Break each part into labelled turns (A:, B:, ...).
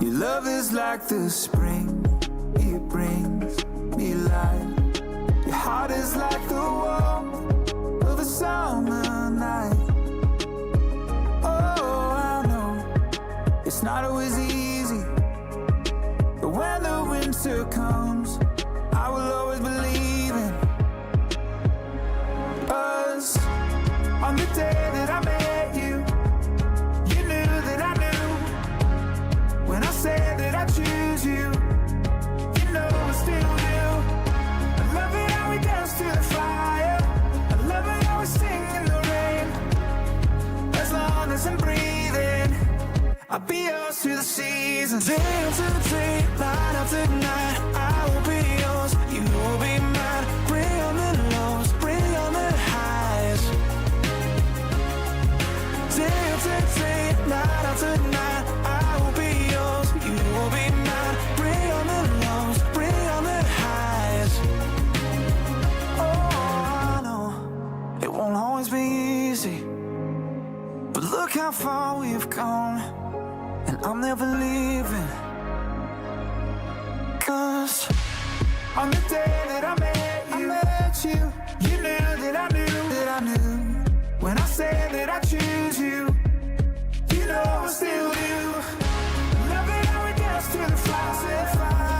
A: Your
B: love is like the spring, it brings me life. Your heart is like the warmth of a summer night. Oh, I know it's not always easy, but when the winter comes. I'll be yours through the seasons. Dance to the tree, light up the night. I will be yours, you will be mine. Bring on the lows, bring on the highs. Dance to the tree, light up the night. I will be yours, you will be mine. Bring on the lows, bring on the highs. Oh, I know it won't always be easy, but look how far we've come. I'm never leaving. Cause on the day that I met you, I met you, you knew that I knew that I knew. When I said that I choose you, you know I still do. Loving how it gets to the flowers.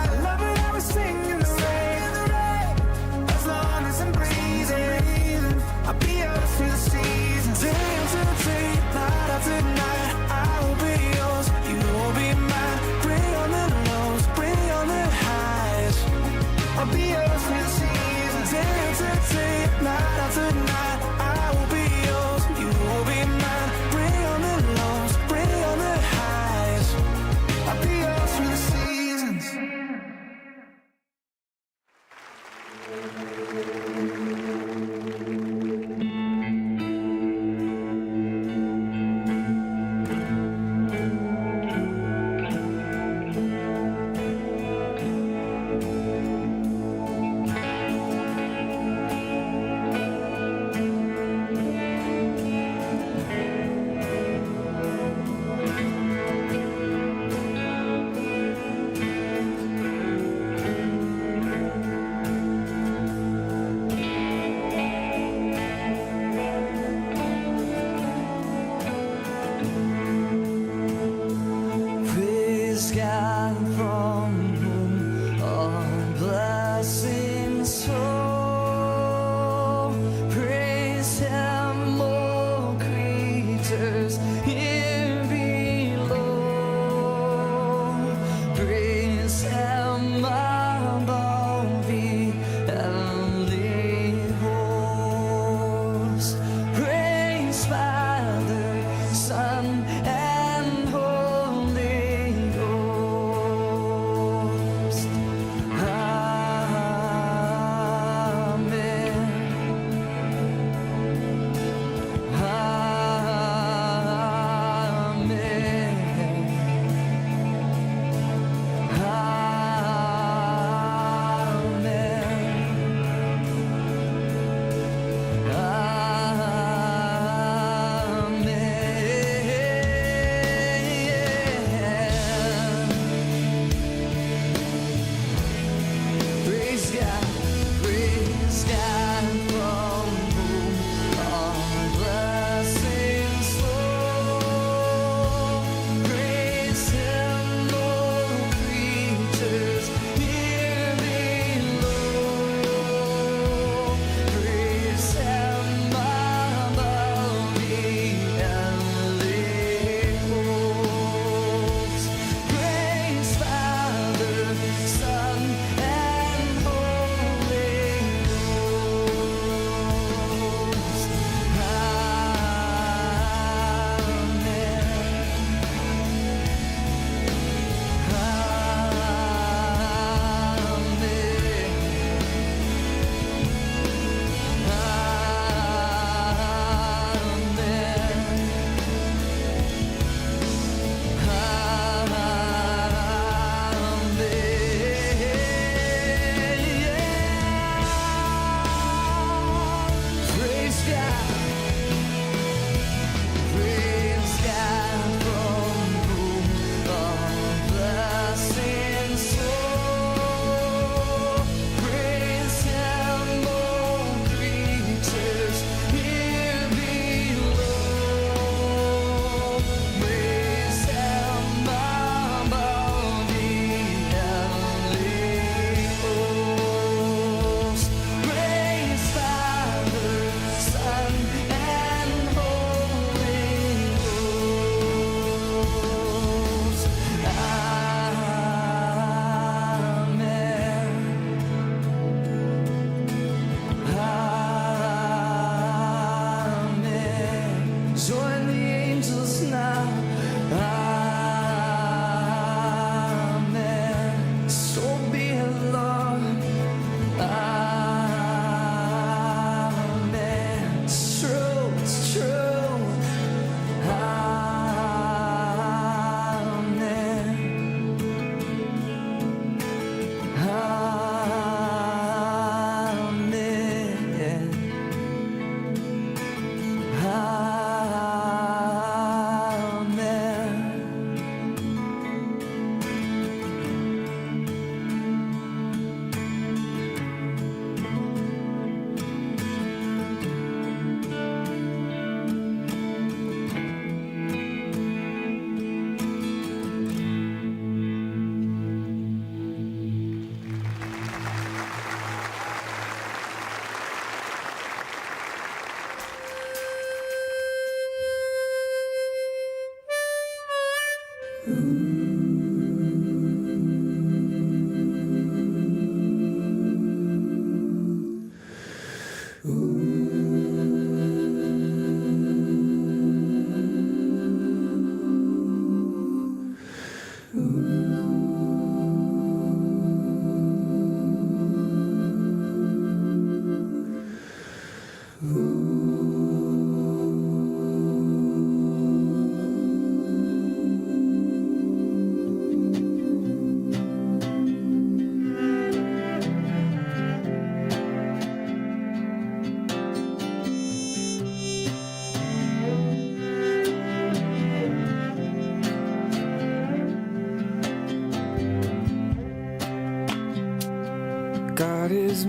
B: Tonight, after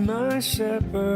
C: my shepherd,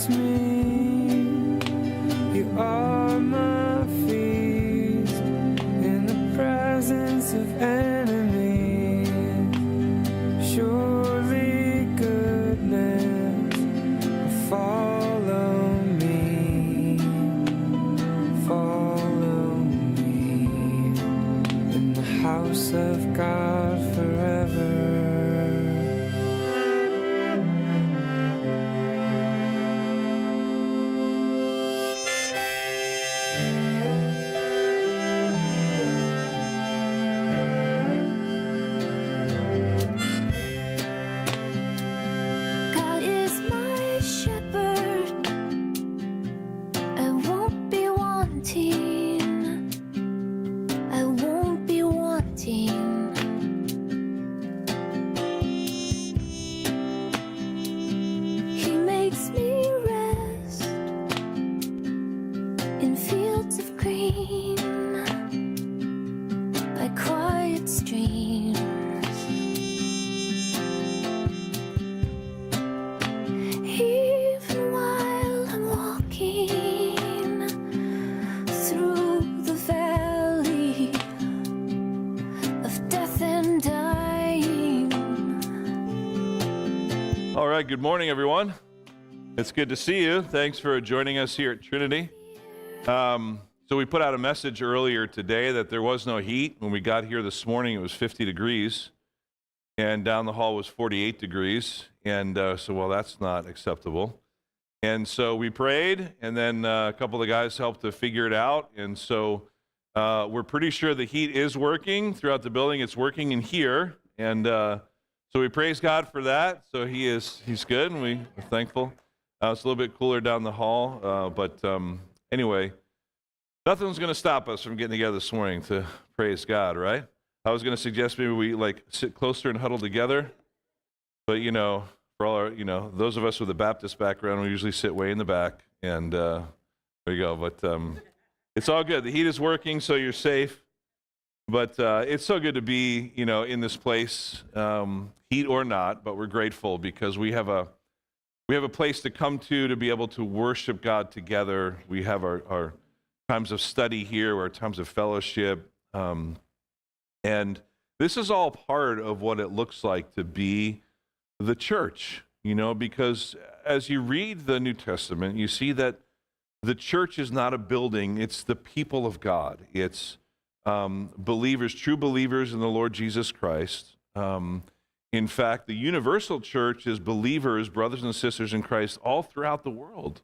C: comforts me.
D: Good morning, everyone. It's good to see you. Thanks for joining us here at Trinity. Um, so, we put out a message earlier today that there was no heat. When we got here this morning, it was 50 degrees, and down the hall was 48 degrees. And uh, so, well, that's not acceptable. And so we prayed, and then uh, a couple of guys helped to figure it out. And so uh, we're pretty sure the heat is working throughout the building. It's working in here, and uh, so we praise God for that. So He is He's good, and we are thankful. Uh, it's a little bit cooler down the hall, uh, but um, anyway, Nothing's going to stop us from getting together this morning to praise God, right? I was going to suggest maybe we like sit closer and huddle together, but you know, for all our, you know, those of us with a Baptist background, we usually sit way in the back, and uh, there you go. But um, it's all good. The heat is working, so you're safe. But uh, it's so good to be, you know, in this place, um, heat or not. But we're grateful because we have a we have a place to come to to be able to worship God together. We have our, our times of study here, our times of fellowship, um, and this is all part of what it looks like to be the church. You know, because as you read the New Testament, you see that the church is not a building; it's the people of God. It's um, believers, true believers in the Lord Jesus Christ. Um, in fact, the universal church is believers, brothers and sisters in Christ, all throughout the world.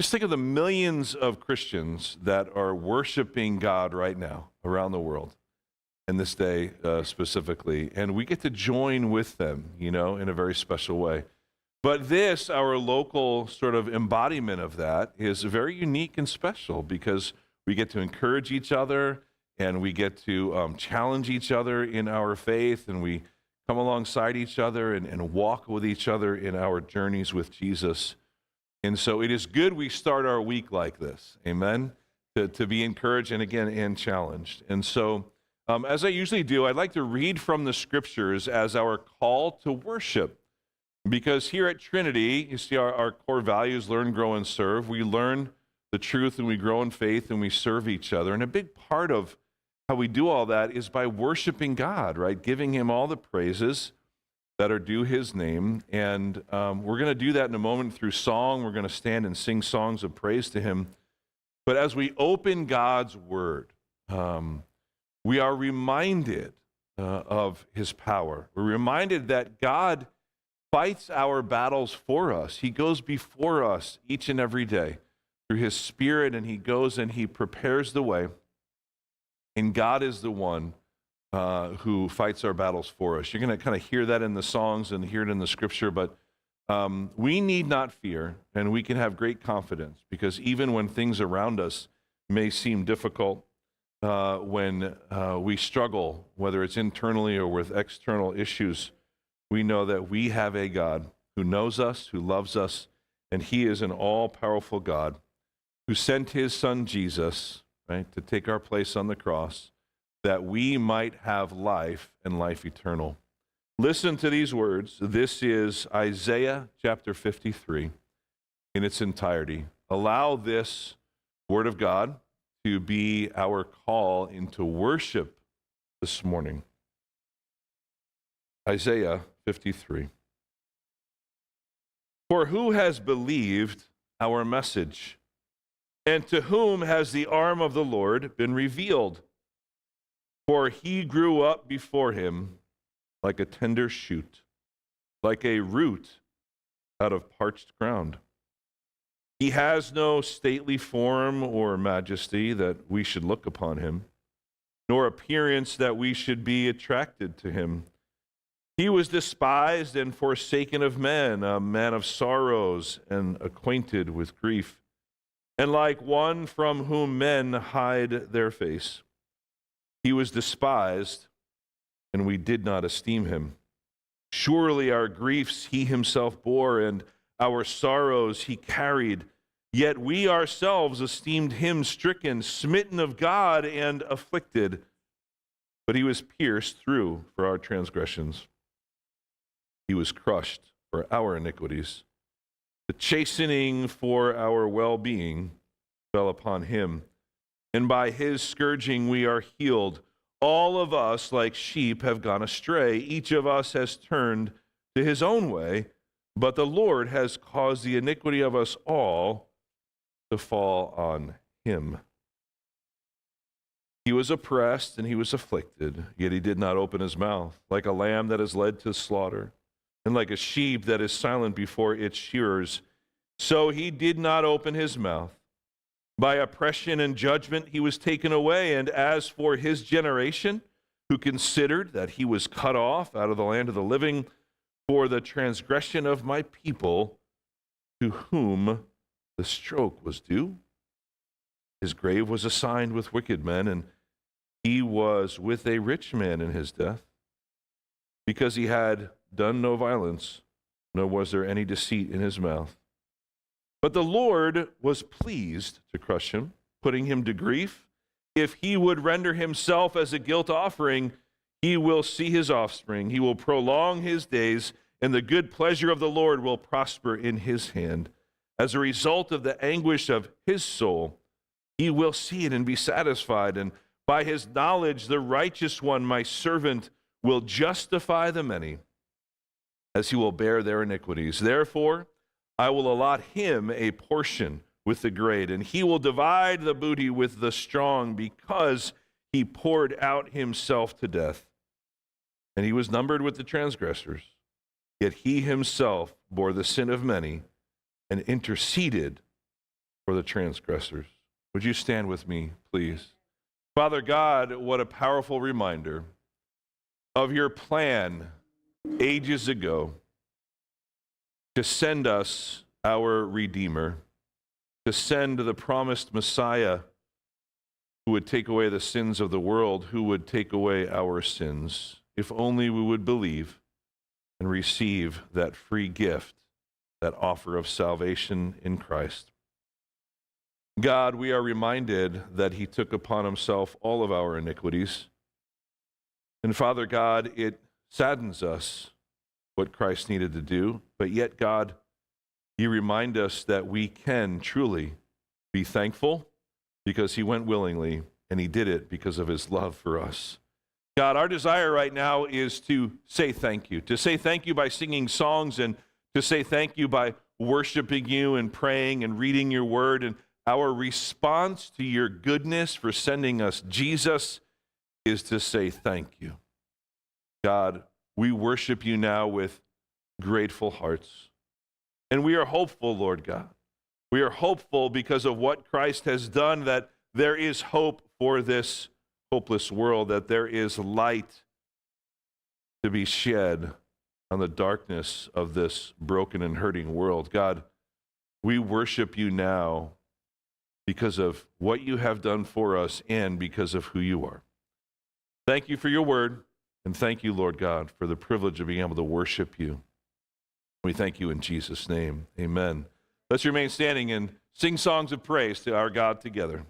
D: Just think of the millions of Christians that are worshiping God right now around the world, in this day uh, specifically. And we get to join with them, you know, in a very special way. But this, our local sort of embodiment of that, is very unique and special because we get to encourage each other and we get to um, challenge each other in our faith and we come alongside each other and, and walk with each other in our journeys with Jesus. And so it is good we start our week like this. Amen. To, to be encouraged and again, and challenged. And so, um, as I usually do, I'd like to read from the scriptures as our call to worship. Because here at Trinity, you see our, our core values learn, grow, and serve. We learn the truth and we grow in faith and we serve each other. And a big part of how we do all that is by worshiping God, right? Giving Him all the praises that are due His name. And um, we're going to do that in a moment through song. We're going to stand and sing songs of praise to Him. But as we open God's Word, um, we are reminded uh, of His power. We're reminded that God fights our battles for us, He goes before us each and every day through His Spirit, and He goes and He prepares the way. And God is the one uh, who fights our battles for us. You're going to kind of hear that in the songs and hear it in the scripture, but um, we need not fear, and we can have great confidence because even when things around us may seem difficult, uh, when uh, we struggle, whether it's internally or with external issues, we know that we have a God who knows us, who loves us, and He is an all powerful God who sent His Son Jesus right, to take our place on the cross, that we might have life and life eternal. Listen to these words. This is Isaiah chapter 53 in its entirety. Allow this word of God to be our call into worship this morning. Isaiah 53. For who has believed our message? And to whom has the arm of the Lord been revealed? For he grew up before him like a tender shoot, like a root out of parched ground. He has no stately form or majesty that we should look upon him, nor appearance that we should be attracted to him. He was despised and forsaken of men, a man of sorrows and acquainted with grief and like one from whom men hide their face. He was despised, and we did not esteem him. Surely our griefs he himself bore, and our sorrows he carried. Yet we ourselves esteemed him stricken, smitten of God, and afflicted. But he was pierced through for our transgressions, he was crushed for our iniquities. The chastening for our well being fell upon him, and by his scourging we are healed. All of us, like sheep, have gone astray. Each of us has turned to his own way, but the Lord has caused the iniquity of us all to fall on him. He was oppressed and he was afflicted, yet he did not open his mouth, like a lamb that is led to slaughter and like a sheep that is silent before its shearers. So he did not open his mouth. By oppression and judgment he was taken away. And as for his generation, who considered that he was cut off out of the land of the living for the transgression of my people, to whom the stroke was due, His grave was assigned with wicked men, and he was with a rich man in his death, because he had done no violence, nor was there any deceit in his mouth. But the Lord was pleased to crush him, putting him to grief. If he would render himself as a guilt offering, he will see his offspring. He will prolong his days, and the good pleasure of the Lord will prosper in his hand. As a result of the anguish of his soul, he will see it and be satisfied. And by his knowledge, the righteous one, my servant, will justify the many, as he will bear their iniquities. Therefore, I will allot him a portion with the great, and he will divide the booty with the strong, because he poured out himself to death. And he was numbered with the transgressors. Yet he himself bore the sin of many and interceded for the transgressors. Would you stand with me, please? Father God, what a powerful reminder of your plan ages ago to send us our Redeemer, to send the promised Messiah who would take away the sins of the world, who would take away our sins, if only we would believe and receive that free gift, that offer of salvation in Christ. God, we are reminded that He took upon Himself all of our iniquities. And Father God, it saddens us what Christ needed to do, but yet, God, you remind us that we can truly be thankful because He went willingly and He did it because of His love for us. God, our desire right now is to say thank you, to say thank you by singing songs and to say thank you by worshiping you and praying and reading your word. And our response to your goodness for sending us Jesus is to say thank you. God, we worship you now with grateful hearts. And we are hopeful, Lord God. We are hopeful because of what Christ has done that there is hope for this hopeless world, that there is light to be shed on the darkness of this broken and hurting world. God, we worship you now because of what you have done for us and because of who you are. Thank you for your word, and thank you, Lord God, for the privilege of being able to worship you. We thank you in Jesus' name. Amen. Let's remain standing and sing songs of praise to our God together.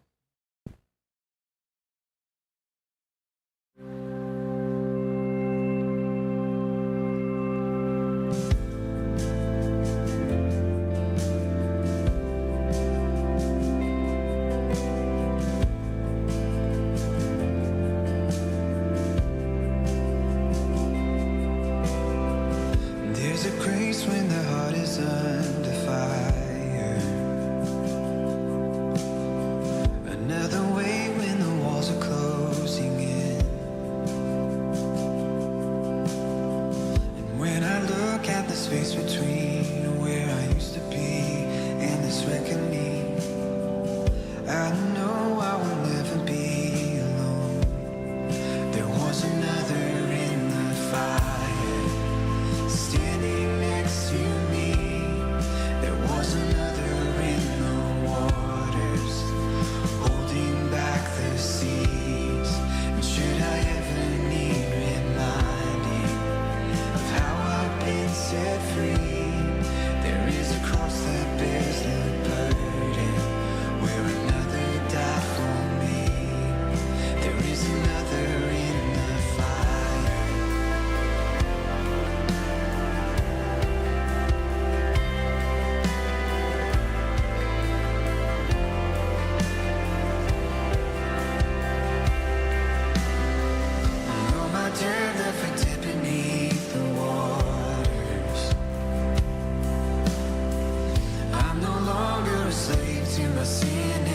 E: seeing it.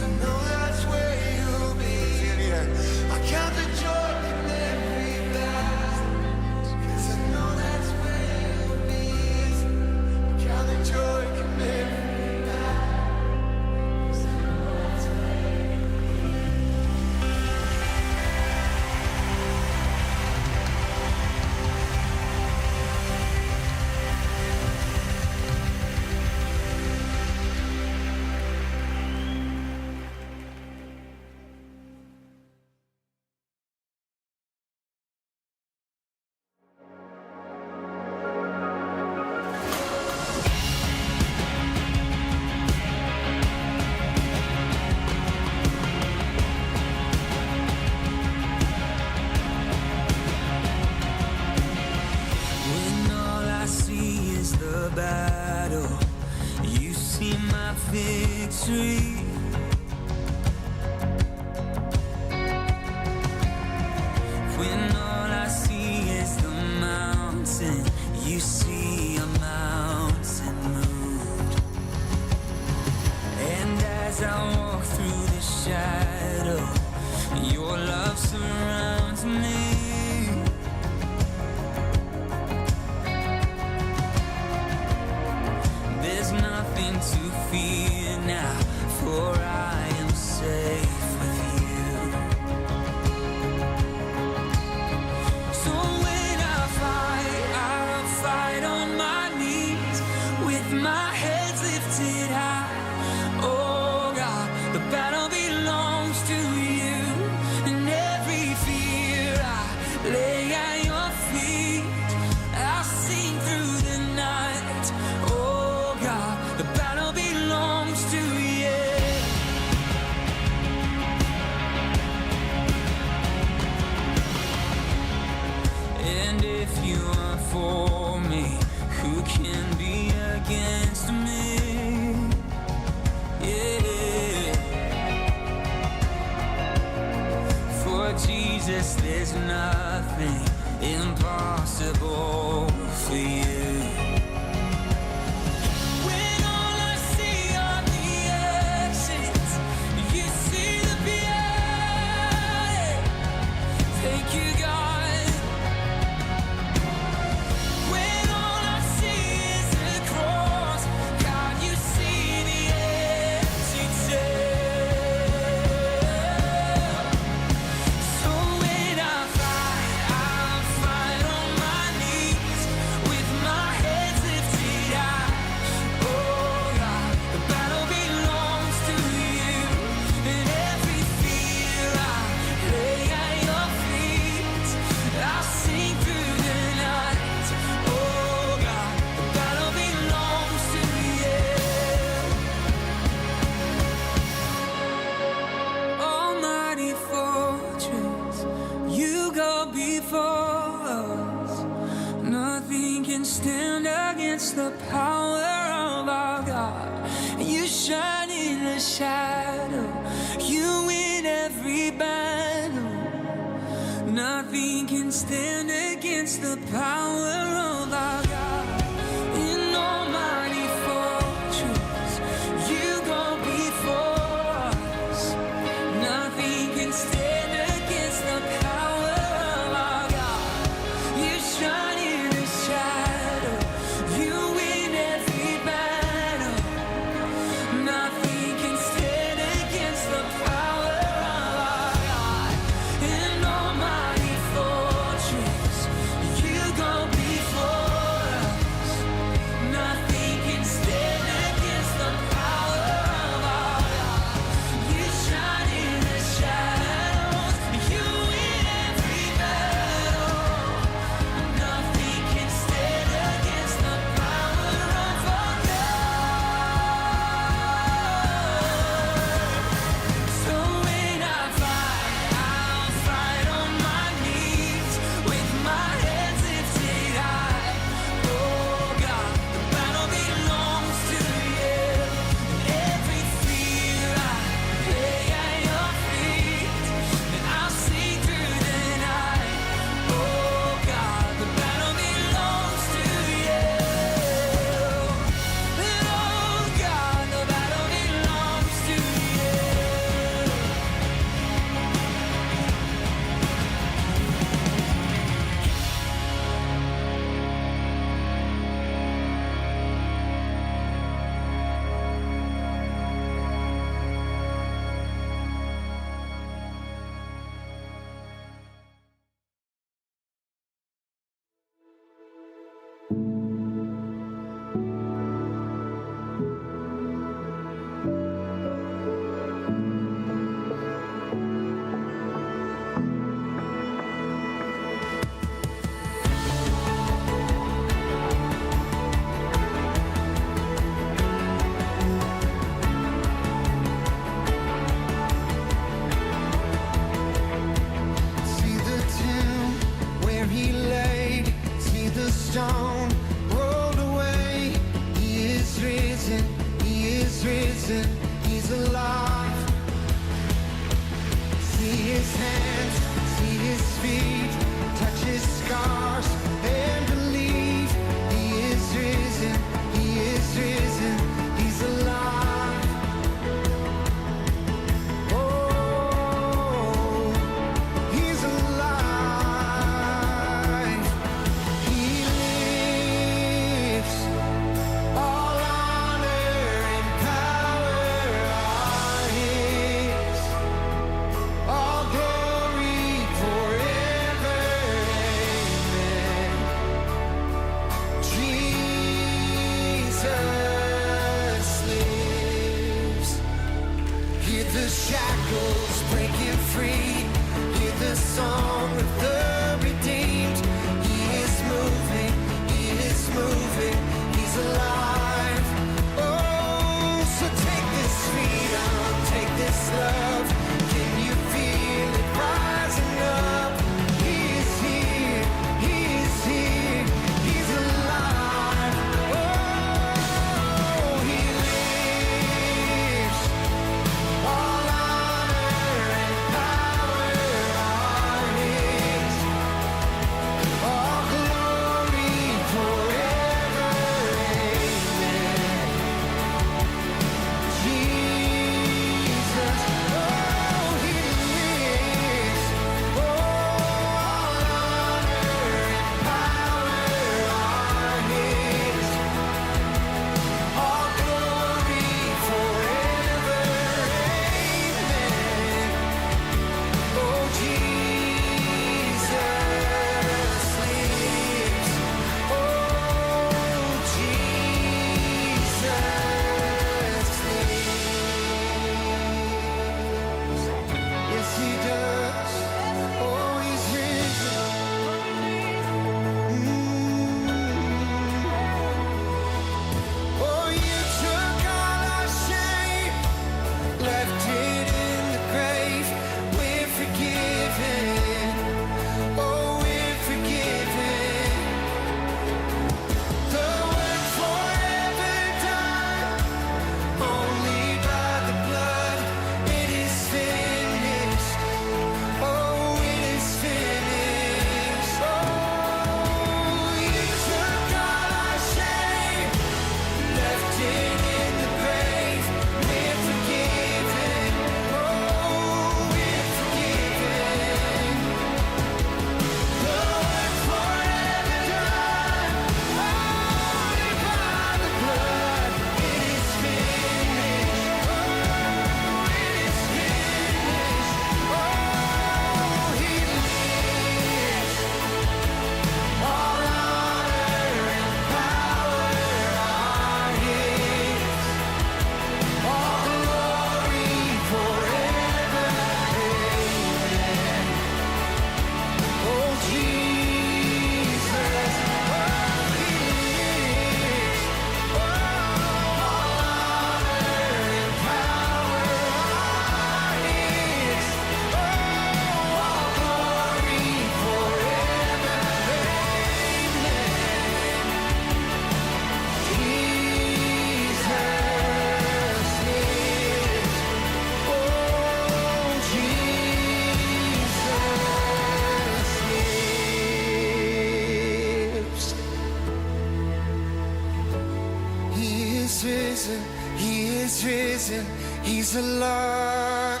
F: He's alive.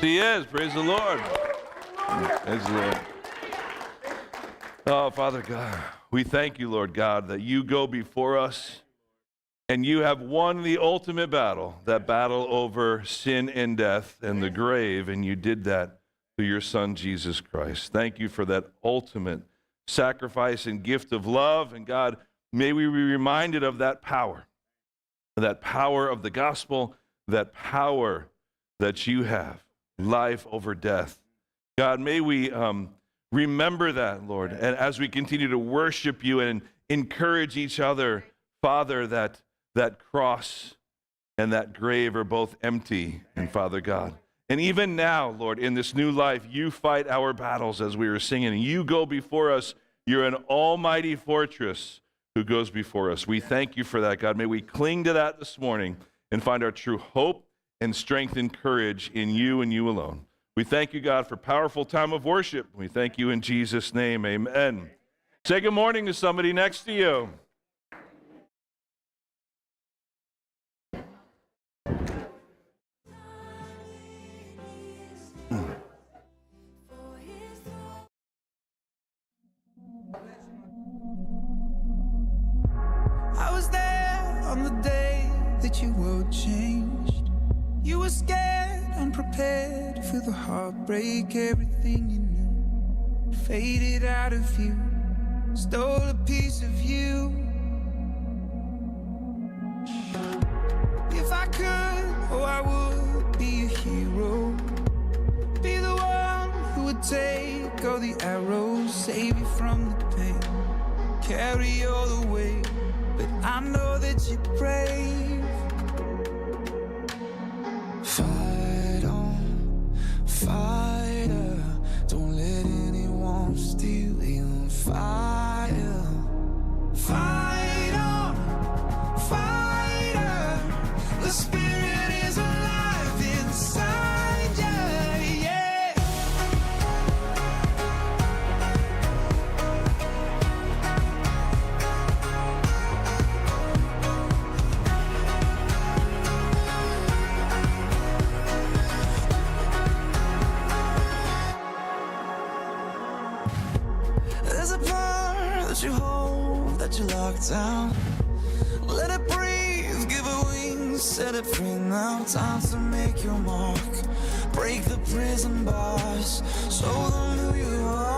F: He is.
D: Praise the Lord. Praise the Lord. Oh, Father God, we thank you, Lord God, that you go before us and you have won the ultimate battle, that battle over sin and death and the grave, and you did that through your Son, Jesus Christ. Thank you for that ultimate sacrifice and gift of love. And God, may we be reminded of that power, that power of the gospel, that power that you have, life over death. God, may we um, remember that, Lord, and as we continue to worship you and encourage each other, Father, that that cross and that grave are both empty, and Father God. And even now, Lord, in this new life, you fight our battles as we were singing. You go before us. You're an almighty fortress who goes before us. We thank you for that, God. May we cling to that this morning and find our true hope and strength and courage in you and you alone. We thank you, God, for powerful time of worship. We thank you in Jesus' name. Amen. Say good morning to somebody next to you.
B: Scared, unprepared for the heartbreak, everything you knew faded out of you, stole a piece of you. If I could, oh, I would be a hero. Be the one who would take all the arrows, save you from the pain, carry all the weight. But I know that you're brave. On, down. Let it breathe, give it wings, set it free now. Time to make your mark. Break the prison bars, show them who you are.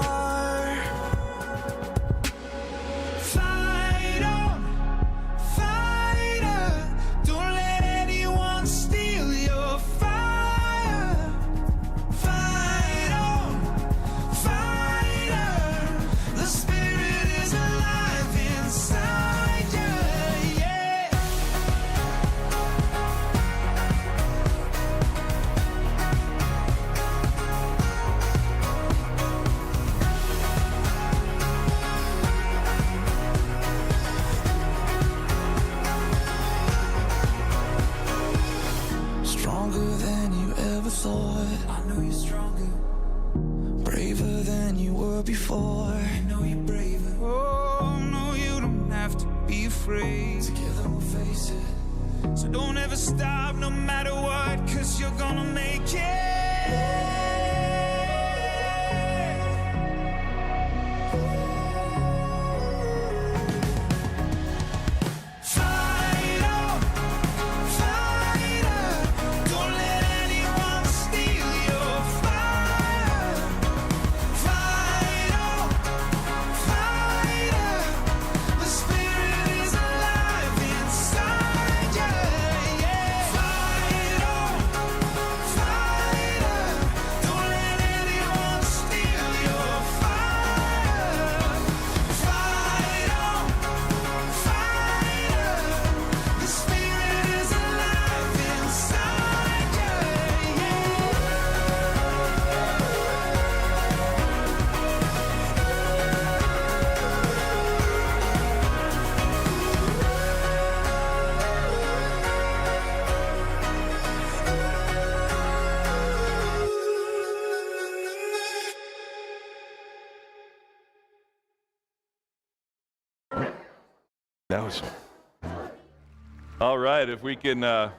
D: All right, if we can uh,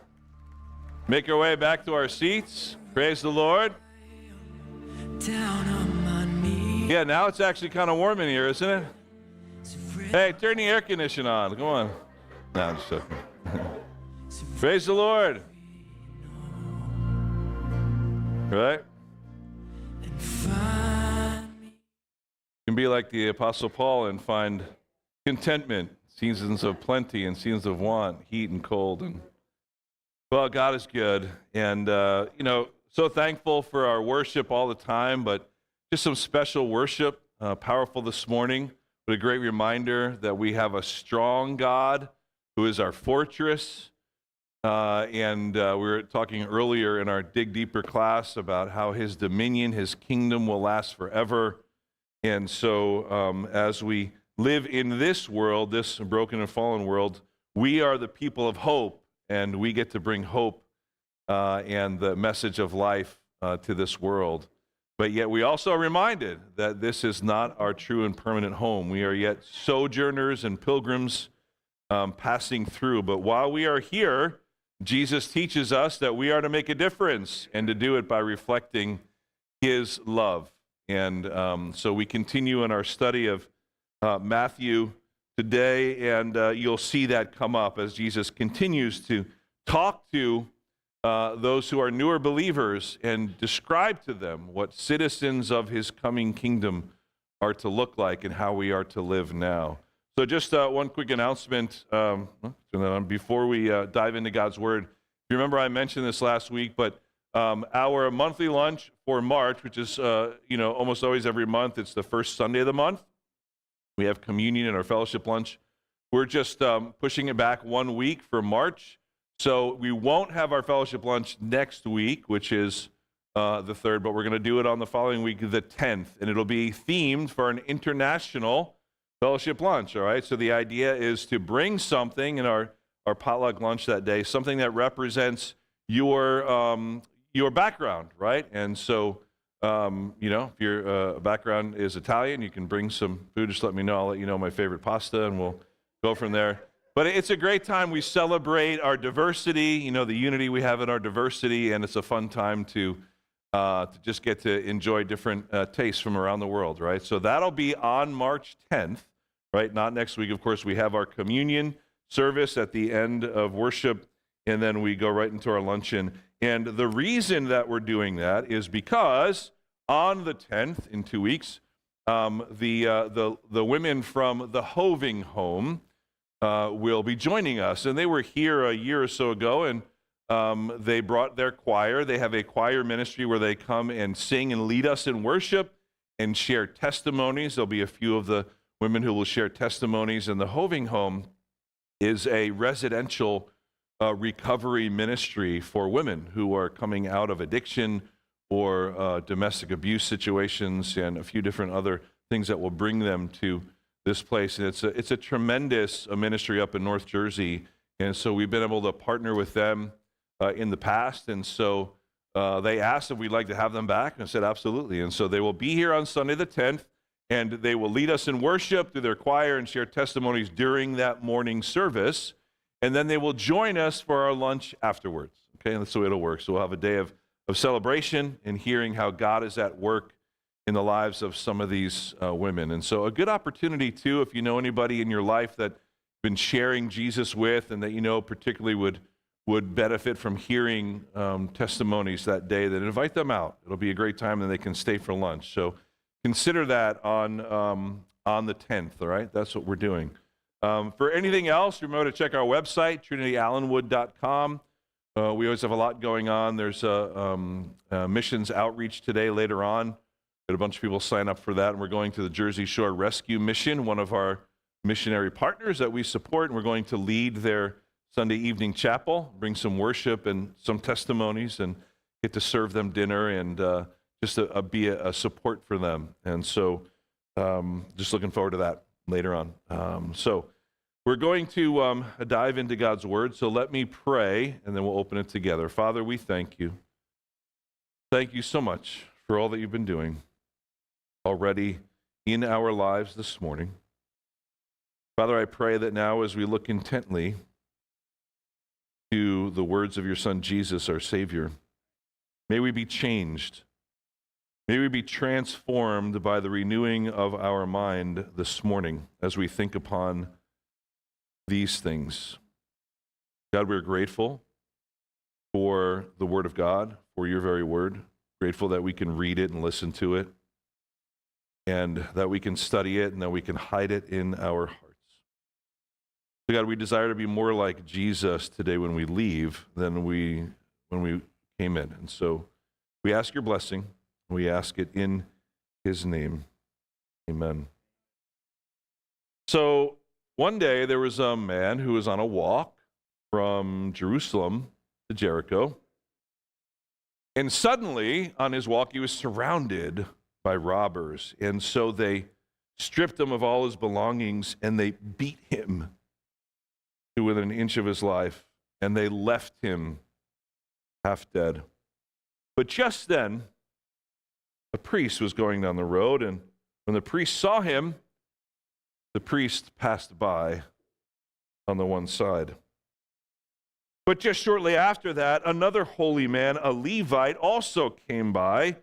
D: make our way back to our seats, praise the Lord. Yeah, now it's actually kind of warm in here, isn't it? Hey, turn the air conditioner on. Come on. No, I'm just joking. praise the Lord. Right? You can be like the Apostle Paul and find contentment, seasons of plenty and seasons of want, heat and cold. And well, God is good, and uh, you know, so thankful for our worship all the time. But just some special worship, uh, powerful this morning. But a great reminder that we have a strong God who is our fortress. Uh, and uh, we were talking earlier in our Dig Deeper class about how his dominion, his kingdom will last forever. And so, um, as we live in this world, this broken and fallen world, we are the people of hope, and we get to bring hope uh, and the message of life uh, to this world. But yet, we also are reminded that this is not our true and permanent home. We are yet sojourners and pilgrims um, passing through. But while we are here, Jesus teaches us that we are to make a difference and to do it by reflecting his love. And um, so we continue in our study of uh, Matthew today, and uh, you'll see that come up as Jesus continues to talk to uh, those who are newer believers and describe to them what citizens of his coming kingdom are to look like and how we are to live now. So, just uh, one quick announcement um, on before we uh, dive into God's Word. You remember, I mentioned this last week, but um, our monthly lunch for March, which is uh, you know almost always every month, it's the first Sunday of the month. We have communion and our fellowship lunch. We're just um, pushing it back one week for March. So we won't have our fellowship lunch next week, which is uh, the third, but we're going to do it on the following week, the 10th. And it'll be themed for an international fellowship lunch. All right. So the idea is to bring something in our, our potluck lunch that day, something that represents your, um, your background, right? And so, um, you know, if your uh, background is Italian, you can bring some food. Just let me know. I'll let you know my favorite pasta, and we'll go from there. But it's a great time. We celebrate our diversity, you know, the unity we have in our diversity, and it's a fun time to, uh, to just get to enjoy different uh, tastes from around the world, right? So that'll be on March 10th, right? Not next week. Of course, we have our communion service at the end of worship, and then we go right into our luncheon. And the reason that we're doing that is because on the 10th, in two weeks, um, the, uh, the, the women from the Hoving Home, uh, will be joining us. And they were here a year or so ago, and um, they brought their choir. They have a choir ministry where they come and sing and lead us in worship and share testimonies. There'll be a few of the women who will share testimonies. And the Hoving Home is a residential uh, recovery ministry for women who are coming out of addiction or uh, domestic abuse situations and a few different other things that will bring them to this place. And it's a, it's a tremendous uh, ministry up in North Jersey. And so we've been able to partner with them uh, in the past. And so uh, they asked if we'd like to have them back. And I said, absolutely. And so they will be here on Sunday the 10th. And they will lead us in worship through their choir and share testimonies during that morning service. And then they will join us for our lunch afterwards. Okay, and that's the way it'll work. So we'll have a day of, of celebration and hearing how God is at work in the lives of some of these uh, women. And so, a good opportunity, too, if you know anybody in your life that been sharing Jesus with and that you know particularly would, would benefit from hearing um, testimonies that day, then invite them out. It'll be a great time and they can stay for lunch. So, consider that on, um, on the 10th, all right? That's what we're doing. Um, for anything else, remember to check our website, trinityallenwood.com. Uh, we always have a lot going on. There's a, um, a missions outreach today later on. Got a bunch of people sign up for that, and we're going to the Jersey Shore Rescue Mission, one of our missionary partners that we support, and we're going to lead their Sunday evening chapel, bring some worship and some testimonies, and get to serve them dinner and uh, just a, a, be a, a, support for them. And so, um, just looking forward to that later on. Um, so, we're going to um, dive into God's Word. So, let me pray, and then we'll open it together. Father, we thank you. Thank you so much for all that you've been doing already in our lives this morning. Father, I pray that now as we look intently to the words of your Son Jesus, our Savior. May we be changed. May we be transformed by the renewing of our mind this morning as we think upon these things. God, we're grateful for the Word of God, for your very Word. Grateful that we can read it and listen to it, and that we can study it, and that we can hide it in our hearts. So God, we desire to be more like Jesus today when we leave than we when we came in. And so we ask your blessing. We ask it in his name. Amen. So one day there was a man who was on a walk from Jerusalem to Jericho. And suddenly, on his walk, he was surrounded by robbers. And so they stripped him of all his belongings and they beat him to within an inch of his life. And they left him half dead. But just then, a priest was going down the road. And when the priest saw him, the priest passed by on the one side. But just shortly after that, another holy man, a Levite, also came by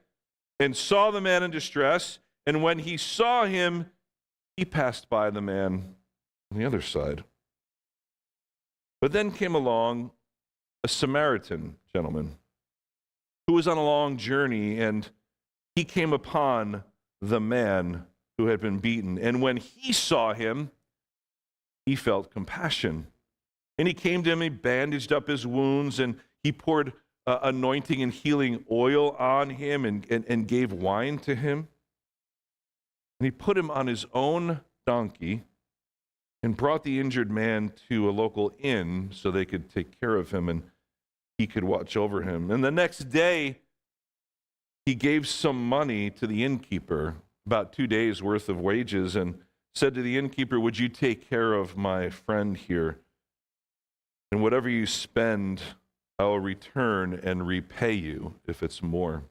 D: and saw the man in distress. And when he saw him, he passed by the man on the other side. But then came along a Samaritan gentleman who was on a long journey, and he came upon the man who had been beaten. And when he saw him, he felt compassion and he came to him, he bandaged up his wounds, and he poured uh, anointing and healing oil on him and, and, and gave wine to him. And he put him on his own donkey and brought the injured man to a local inn so they could take care of him and he could watch over him. And the next day, he gave some money to the innkeeper, about two days' worth of wages, and said to the innkeeper, Would you take care of my friend here? And whatever you spend, I will return and repay you if it's more.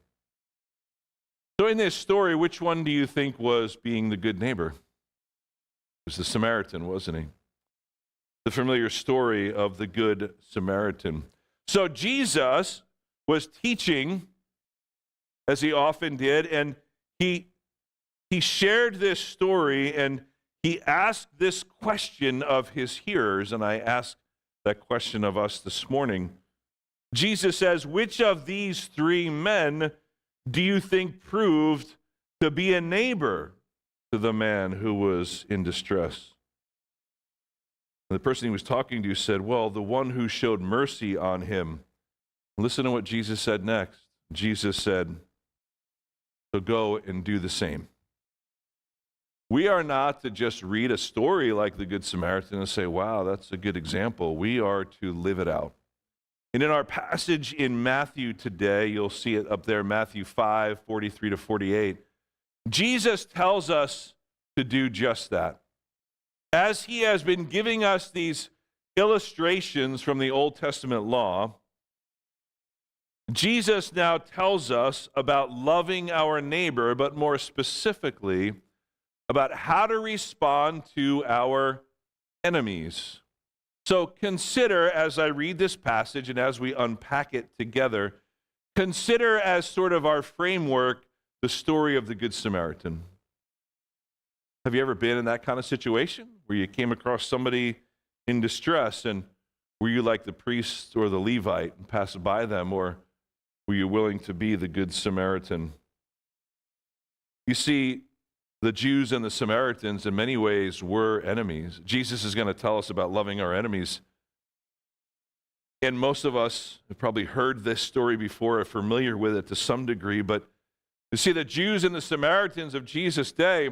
D: So, in this story, which one do you think was being the good neighbor? It was the Samaritan, wasn't he? The familiar story of the Good Samaritan. So, Jesus was teaching, as he often did, and he, he shared this story and he asked this question of his hearers. And I ask that question of us this morning. Jesus says, Which of these three men do you think proved to be a neighbor to the man who was in distress? And the person he was talking to said, Well, the one who showed mercy on him. Listen to what Jesus said next. Jesus said, So go and do the same. We are not to just read a story like the Good Samaritan and say, wow, that's a good example. We are to live it out. And in our passage in Matthew today, you'll see it up there, Matthew 5 43 to 48. Jesus tells us to do just that. As he has been giving us these illustrations from the Old Testament law, Jesus now tells us about loving our neighbor, but more specifically, about how to respond to our enemies. So consider, as I read this passage and as we unpack it together, consider as sort of our framework the story of the Good Samaritan. Have you ever been in that kind of situation where you came across somebody in distress and were you like the priest or the Levite and passed by them, or were you willing to be the Good Samaritan? You see, the Jews and the Samaritans, in many ways, were enemies. Jesus is going to tell us about loving our enemies. And most of us have probably heard this story before, are familiar with it to some degree. But you see, the Jews and the Samaritans of Jesus' day,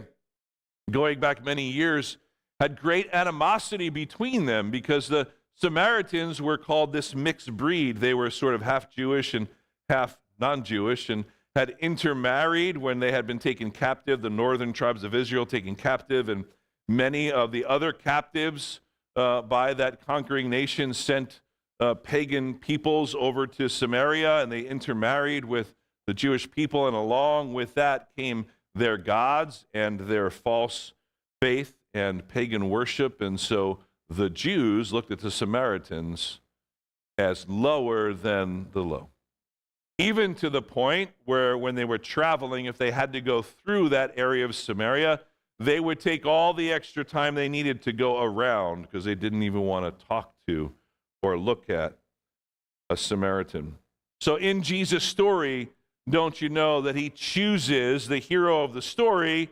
D: going back many years, had great animosity between them because the Samaritans were called this mixed breed. They were sort of half Jewish and half non Jewish. And had intermarried when they had been taken captive, the northern tribes of Israel taken captive, and many of the other captives uh, by that conquering nation sent uh, pagan peoples over to Samaria, and they intermarried with the Jewish people, and along with that came their gods and their false faith and pagan worship. And so the Jews looked at the Samaritans as lower than the low. Even to the point where, when they were traveling, if they had to go through that area of Samaria, they would take all the extra time they needed to go around because they didn't even want to talk to or look at a Samaritan. So, in Jesus' story, don't you know that he chooses the hero of the story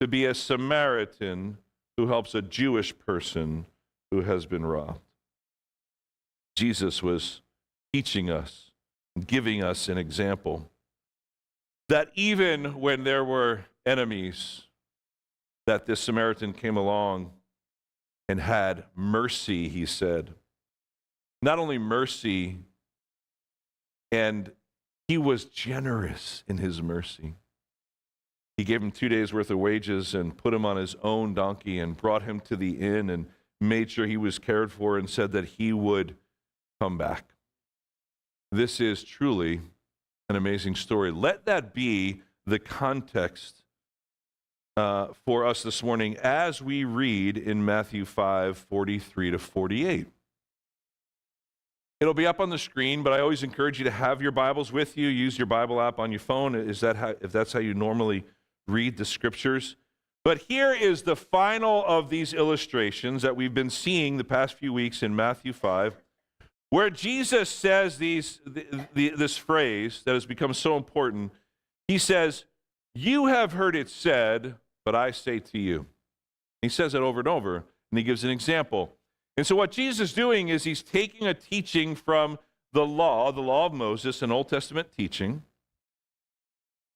D: to be a Samaritan who helps a Jewish person who has been robbed? Jesus was teaching us, giving us an example that even when there were enemies, that this Samaritan came along and had mercy, he said. Not only mercy, and he was generous in his mercy. He gave him two days' worth of wages and put him on his own donkey and brought him to the inn and made sure he was cared for and said that he would come back. This is truly an amazing story. Let that be the context uh, for us this morning as we read in Matthew 5 43 to 48. It'll be up on the screen, but I always encourage you to have your Bibles with you. Use your Bible app on your phone. Is that how, if that's how you normally read the scriptures? But here is the final of these illustrations that we've been seeing the past few weeks in Matthew 5, where Jesus says these, the, the, this phrase that has become so important. He says, You have heard it said, but I say to you. He says it over and over, and he gives an example. And so, what Jesus is doing is he's taking a teaching from the law, the law of Moses, an Old Testament teaching,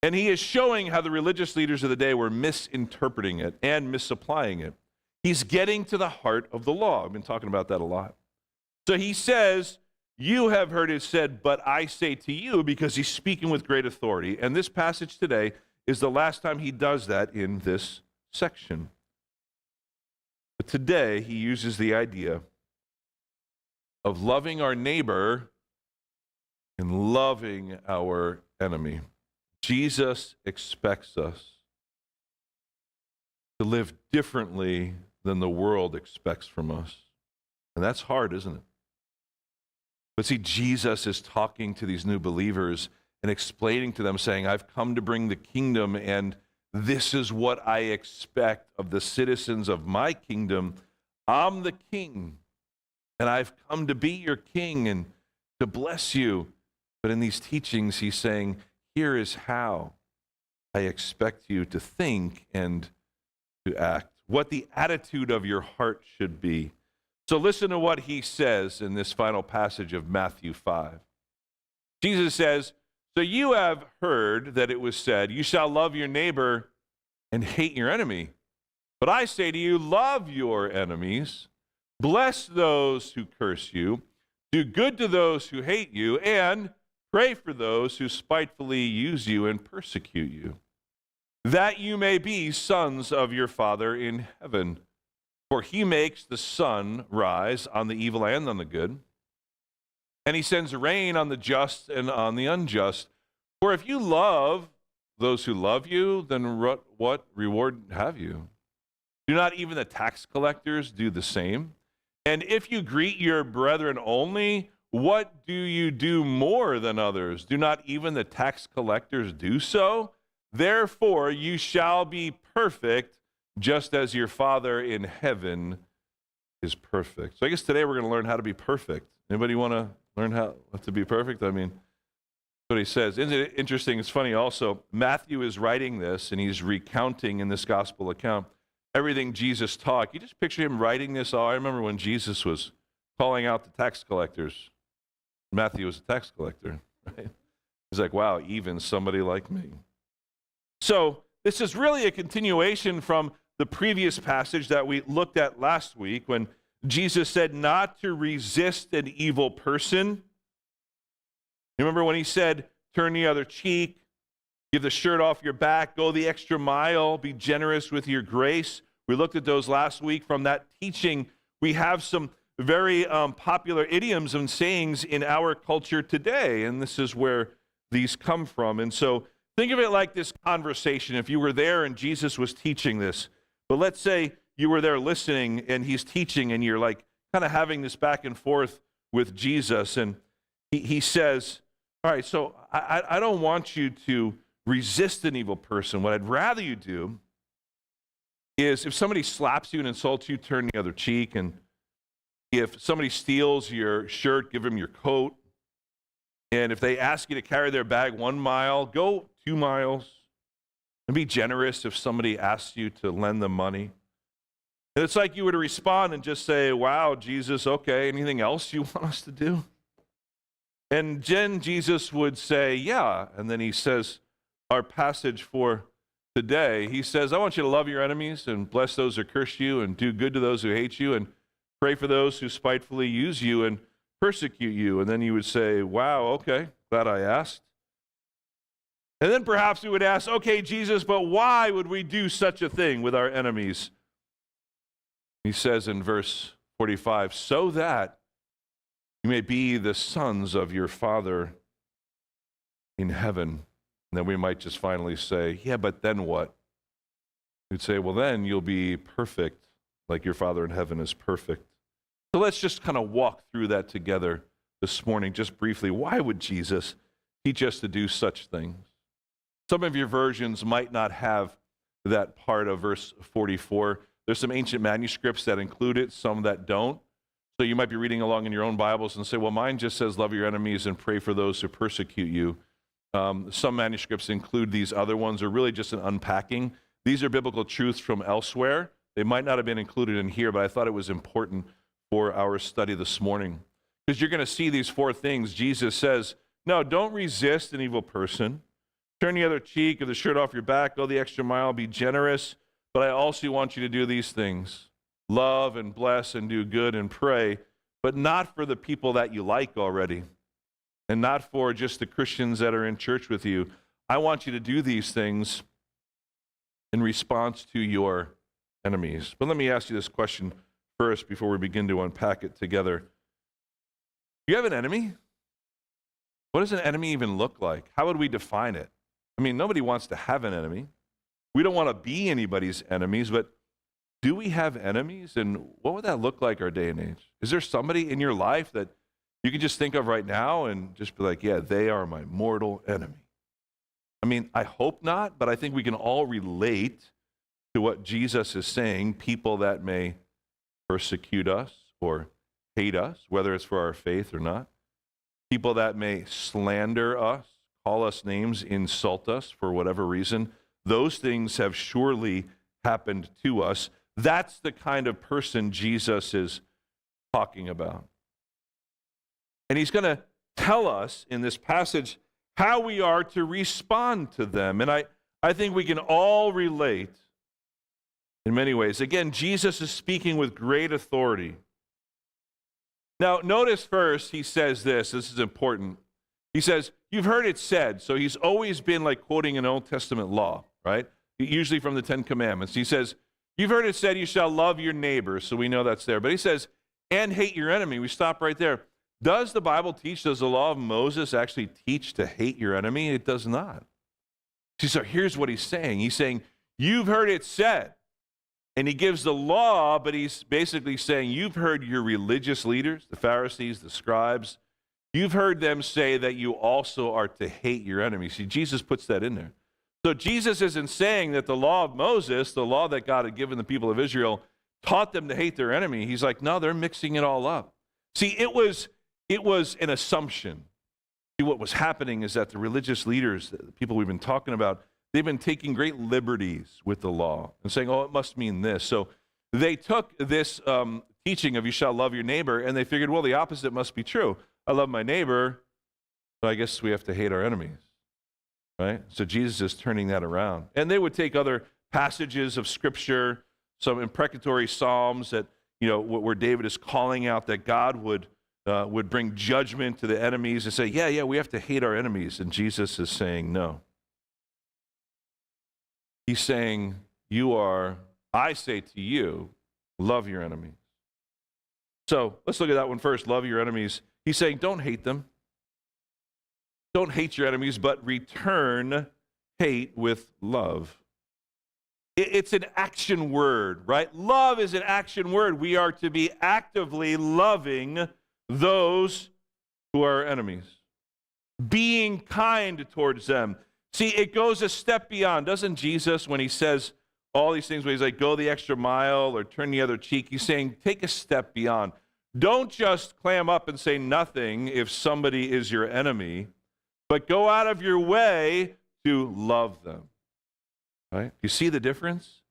D: and he is showing how the religious leaders of the day were misinterpreting it and misapplying it. He's getting to the heart of the law. I've been talking about that a lot. So he says, You have heard it said, but I say to you, because he's speaking with great authority. And this passage today is the last time he does that in this section. But today, he uses the idea of loving our neighbor and loving our enemy. Jesus expects us to live differently than the world expects from us. And that's hard, isn't it? But see, Jesus is talking to these new believers and explaining to them, saying, I've come to bring the kingdom, and this is what I expect of the citizens of my kingdom. I'm the king, and I've come to be your king and to bless you. But in these teachings, he's saying, Here is how I expect you to think and to act, what the attitude of your heart should be. So listen to what he says in this final passage of Matthew 5. Jesus says, So you have heard that it was said, You shall love your neighbor and hate your enemy. But I say to you, love your enemies, bless those who curse you, do good to those who hate you, and pray for those who spitefully use you and persecute you, that you may be sons of your Father in heaven. For he makes the sun rise on the evil and on the good, and he sends rain on the just and on the unjust. For if you love those who love you, then what, reward have you? Do not even the tax collectors do the same? And if you greet your brethren only, what do you do more than others? Do not even the tax collectors do so? Therefore, you shall be perfect just as your Father in heaven is perfect. So I guess today we're going to learn how to be perfect. Anybody want to learn how to be perfect? I mean, that's what he says. Isn't it interesting? It's funny also. Matthew is writing this and he's recounting in this gospel account everything Jesus taught. You just picture him writing this. Oh, I remember when Jesus was calling out the tax collectors. Matthew was a tax collector, right? He's like, wow, even somebody like me. So this is really a continuation from the previous passage that we looked at last week when Jesus said not to resist an evil person. Remember when he said, turn the other cheek, give the shirt off your back, go the extra mile, be generous with your grace. We looked at those last week. From that teaching, we have some very um, popular idioms and sayings in our culture today, and this is where these come from. And so think of it like this conversation. If you were there and Jesus was teaching this, but let's say you were there listening and he's teaching and you're like kind of having this back and forth with Jesus. And he, he says, All right, so I, I don't want you to resist an evil person. What I'd rather you do is if somebody slaps you and insults you, turn the other cheek. And if somebody steals your shirt, give them your coat. And if they ask you to carry their bag one mile, go two miles. And be generous if somebody asks you to lend them money. And it's like you were to respond and just say, Wow, Jesus, okay, anything else you want us to do? And then Jesus would say, Yeah. And then he says, Our passage for today, he says, I want you to love your enemies and bless those who curse you and do good to those who hate you and pray for those who spitefully use you and persecute you. And then you would say, Wow, okay, glad I asked. And then perhaps we would ask, Okay, Jesus, but why would we do such a thing with our enemies? He says in verse 45, So that you may be the sons of your Father in heaven. And then we might just finally say, Yeah, but then what? You'd say, Well, then you'll be perfect like your Father in heaven is perfect. So let's just kind of walk through that together this morning, just briefly. Why would Jesus teach us to do such things? Some of your versions might not have that part of verse 44. There's some ancient manuscripts that include it, some that don't. So you might be reading along in your own Bibles and say, well, mine just says, love your enemies and pray for those who persecute you. Um, some manuscripts include these other ones, or really just an unpacking. These are biblical truths from elsewhere. They might not have been included in here, but I thought it was important for our study this morning. Because you're going to see these four things. Jesus says, no, don't resist an evil person. Turn the other cheek, or the shirt off your back, go the extra mile, be generous. But I also want you to do these things love and bless and do good and pray, but not for the people that you like already, and not for just the Christians that are in church with you. I want you to do these things in response to your enemies. But let me ask you this question first before we begin to unpack it together. Do you have an enemy? What does an enemy even look like? How would we define it? I mean, nobody wants to have an enemy. We don't want to be anybody's enemies, but do we have enemies? And what would that look like our day and age? Is there somebody in your life that you can just think of right now and just be like, yeah, they are my mortal enemy? I mean, I hope not, but I think we can all relate to what Jesus is saying people that may persecute us or hate us, whether it's for our faith or not, people that may slander us, call us names, insult us for whatever reason. Those things have surely happened to us. That's the kind of person Jesus is talking about. And he's going to tell us in this passage how we are to respond to them. And I, I think we can all relate in many ways. Again, Jesus is speaking with great authority. Now, notice first, he says this. This is important. He says, You've heard it said. So he's always been like quoting an Old Testament law, right? Usually from the Ten Commandments. He says, You've heard it said, You shall love your neighbor. So we know that's there. But he says, And hate your enemy. We stop right there. Does the Bible teach, does the law of Moses actually teach to hate your enemy? It does not. See, so here's what he's saying He's saying, You've heard it said. And he gives the law, but he's basically saying, You've heard your religious leaders, the Pharisees, the scribes, you've heard them say that you also are to hate your enemies. See, Jesus puts that in there. So Jesus isn't saying that the law of Moses, the law that God had given the people of Israel, taught them to hate their enemy. He's like, no, they're mixing it all up. See, it was it was an assumption. See, what was happening is that the religious leaders, the people we've been talking about, they've been taking great liberties with the law and saying, oh, it must mean this. So they took this um, teaching of you shall love your neighbor and they figured, well, the opposite must be true. I love my neighbor, so I guess we have to hate our enemies. Right? So Jesus is turning that around. And they would take other passages of scripture, some imprecatory psalms that, you know, where David is calling out that God would uh, would bring judgment to the enemies and say, yeah, yeah, we have to hate our enemies. And Jesus is saying, no. He's saying, you are, I say to you, love your enemies. So let's look at that one first. Love your enemies. He's saying, don't hate them. Don't hate your enemies, but return hate with love. It's an action word, right? Love is an action word. We are to be actively loving those who are enemies, being kind towards them. See, it goes a step beyond. Doesn't Jesus, when he says all these things, where he's like, go the extra mile or turn the other cheek, he's saying, take a step beyond. Don't just clam up and say nothing if somebody is your enemy, but go out of your way to love them. Right? You see the difference?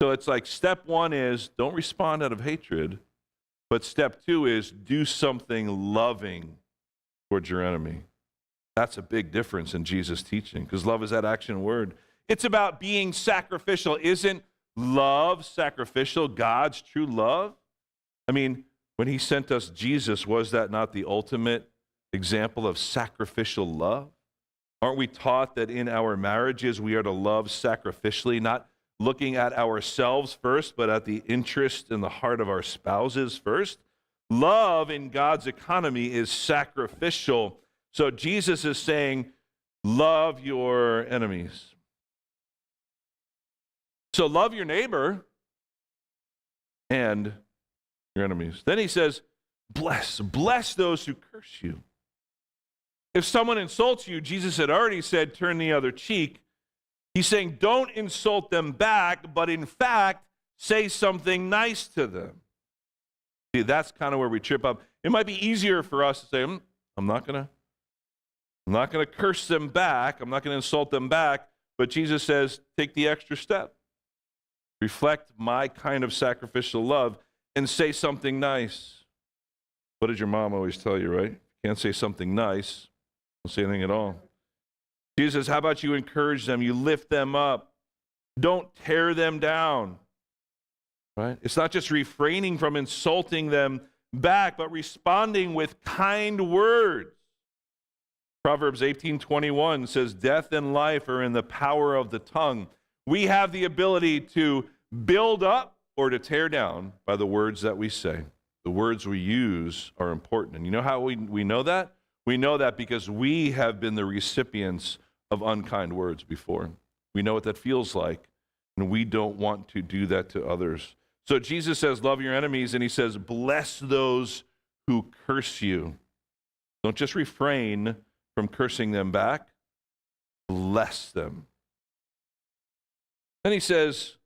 D: So it's like step one is don't respond out of hatred, but step two is do something loving towards your enemy. That's a big difference in Jesus' teaching because love is that action word. It's about being sacrificial. Isn't love sacrificial? God's true love? I mean, when he sent us Jesus, was that not the ultimate example of sacrificial love? Aren't we taught that in our marriages we are to love sacrificially, not looking at ourselves first, but at the interest and the heart of our spouses first? Love in God's economy is sacrificial. So Jesus is saying, love your enemies. So love your neighbor and your enemies. Then he says, bless, bless those who curse you. If someone insults you, Jesus had already said, turn the other cheek. He's saying, don't insult them back, but in fact, say something nice to them. See, that's kind of where we trip up. It might be easier for us to say, "Hmm, I'm not going to. I'm not going to curse them back. I'm not going to insult them back. But Jesus says, take the extra step. Reflect my kind of sacrificial love and say something nice. What did your mom always tell you, right? Can't say something nice, don't say anything at all. Jesus How about you encourage them? You lift them up. Don't tear them down. Right? It's not just refraining from insulting them back, but responding with kind words. Proverbs 18:21 says death and life are in the power of the tongue. We have the ability to build up or to tear down by the words that we say. The words we use are important. And you know how we, we know that? We know that because we have been the recipients of unkind words before. We know what that feels like, and we don't want to do that to others. So Jesus says, Love your enemies, and he says, Bless those who curse you. Don't just refrain from cursing them back, bless them. Then he says,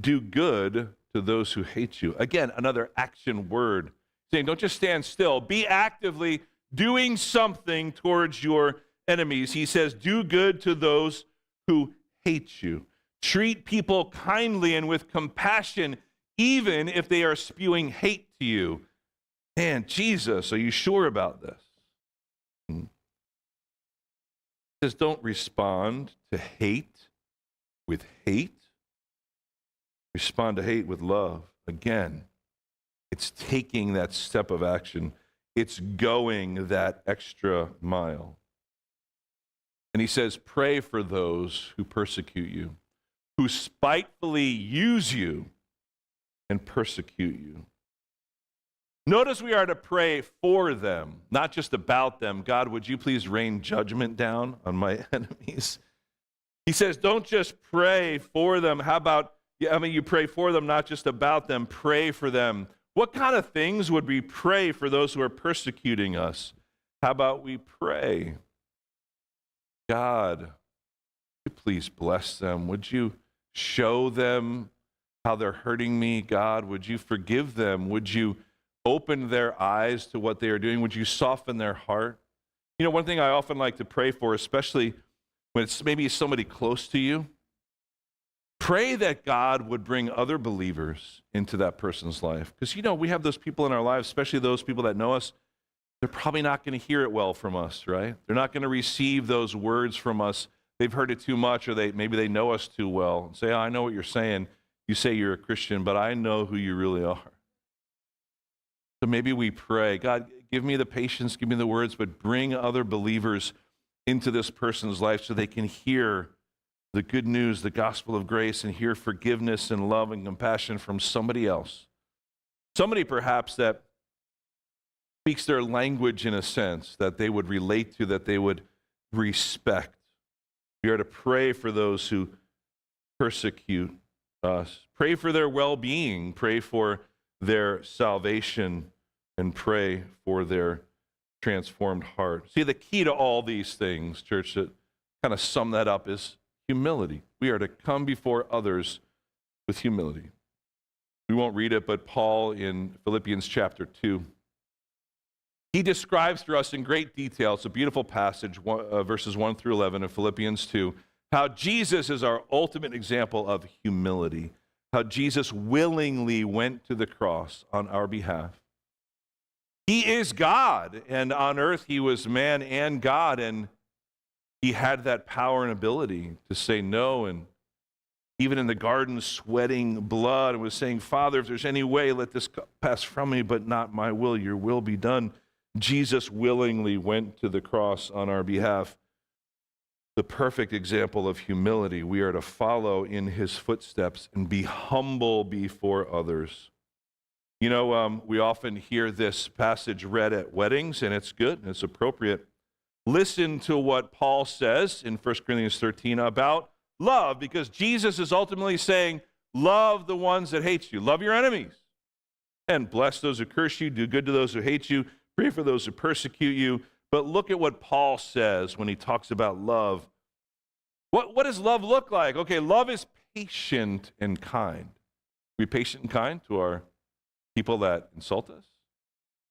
D: Do good to those who hate you. Again, another action word saying, Don't just stand still, be actively doing something towards your enemies. He says, Do good to those who hate you. Treat people kindly and with compassion, even if they are spewing hate to you. Man, Jesus, are you sure about this? Hmm. He says, Don't respond to hate with hate. Respond to hate with love. Again, it's taking that step of action, it's going that extra mile. And he says, Pray for those who persecute you, who spitefully use you and persecute you. Notice we are to pray for them, not just about them. God, would you please rain judgment down on my enemies? He says, Don't just pray for them. How about, yeah, I mean, you pray for them, not just about them, pray for them. What kind of things would we pray for those who are persecuting us? How about we pray? God, you please bless them? Would you show them how they're hurting me? God, would you forgive them? Would you open their eyes to what they are doing? Would you soften their heart? You know, one thing I often like to pray for, especially when it's maybe somebody close to you, pray that God would bring other believers into that person's life. Because, you know, we have those people in our lives, especially those people that know us, they're probably not going to hear it well from us, right? They're not going to receive those words from us. They've heard it too much, or they maybe they know us too well and say, oh, I know what you're saying. You say you're a Christian, but I know who you really are. So maybe we pray, God, give me the patience, give me the words, but bring other believers into this person's life so they can hear the good news, the gospel of grace, and hear forgiveness and love and compassion from somebody else. Somebody perhaps that speaks their language in a sense that they would relate to, that they would respect. We are to pray for those who persecute us. Pray for their well being. Pray for their salvation and pray for their transformed heart. See, the key to all these things, church, to kind of sum that up is humility. We are to come before others with humility. We won't read it, but Paul in Philippians chapter 2, he describes for us in great detail, it's a beautiful passage, uh, verses 1 through 11 of Philippians 2, how Jesus is our ultimate example of humility, how Jesus willingly went to the cross on our behalf. He is God, and on earth he was man and God, and he had that power and ability to say no and even in the garden sweating blood and was saying father if there's any way let this pass from me but not my will your will be done. Jesus willingly went to the cross on our behalf. The perfect example of humility. We are to follow in his footsteps and be humble before others. You know um, we often hear this passage read at weddings and it's good and it's appropriate listen to what Paul says in 1 Corinthians 13 about love, because Jesus is ultimately saying, Love the ones that hate you, love your enemies, and bless those who curse you, do good to those who hate you, pray for those who persecute you. But look at what Paul says when he talks about love. What, what does love look like? Okay, love is patient and kind. Be patient and kind to our people that insult us,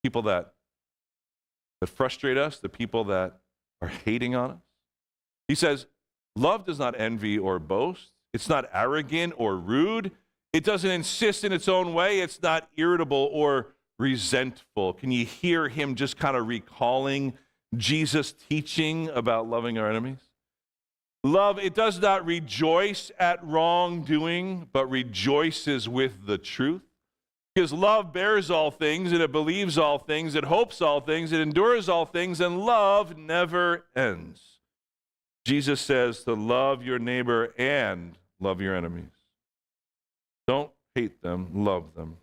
D: people that that frustrate us, the people that are hating on us. He says, Love does not envy or boast. It's not arrogant or rude. It doesn't insist in its own way. It's not irritable or resentful. Can you hear him just kind of recalling Jesus' teaching about loving our enemies? Love, it does not rejoice at wrongdoing, but rejoices with the truth. Because love bears all things, and it believes all things, it hopes all things, it endures all things, and love never ends. Jesus says to love your neighbor and love your enemies. Don't hate them, love them.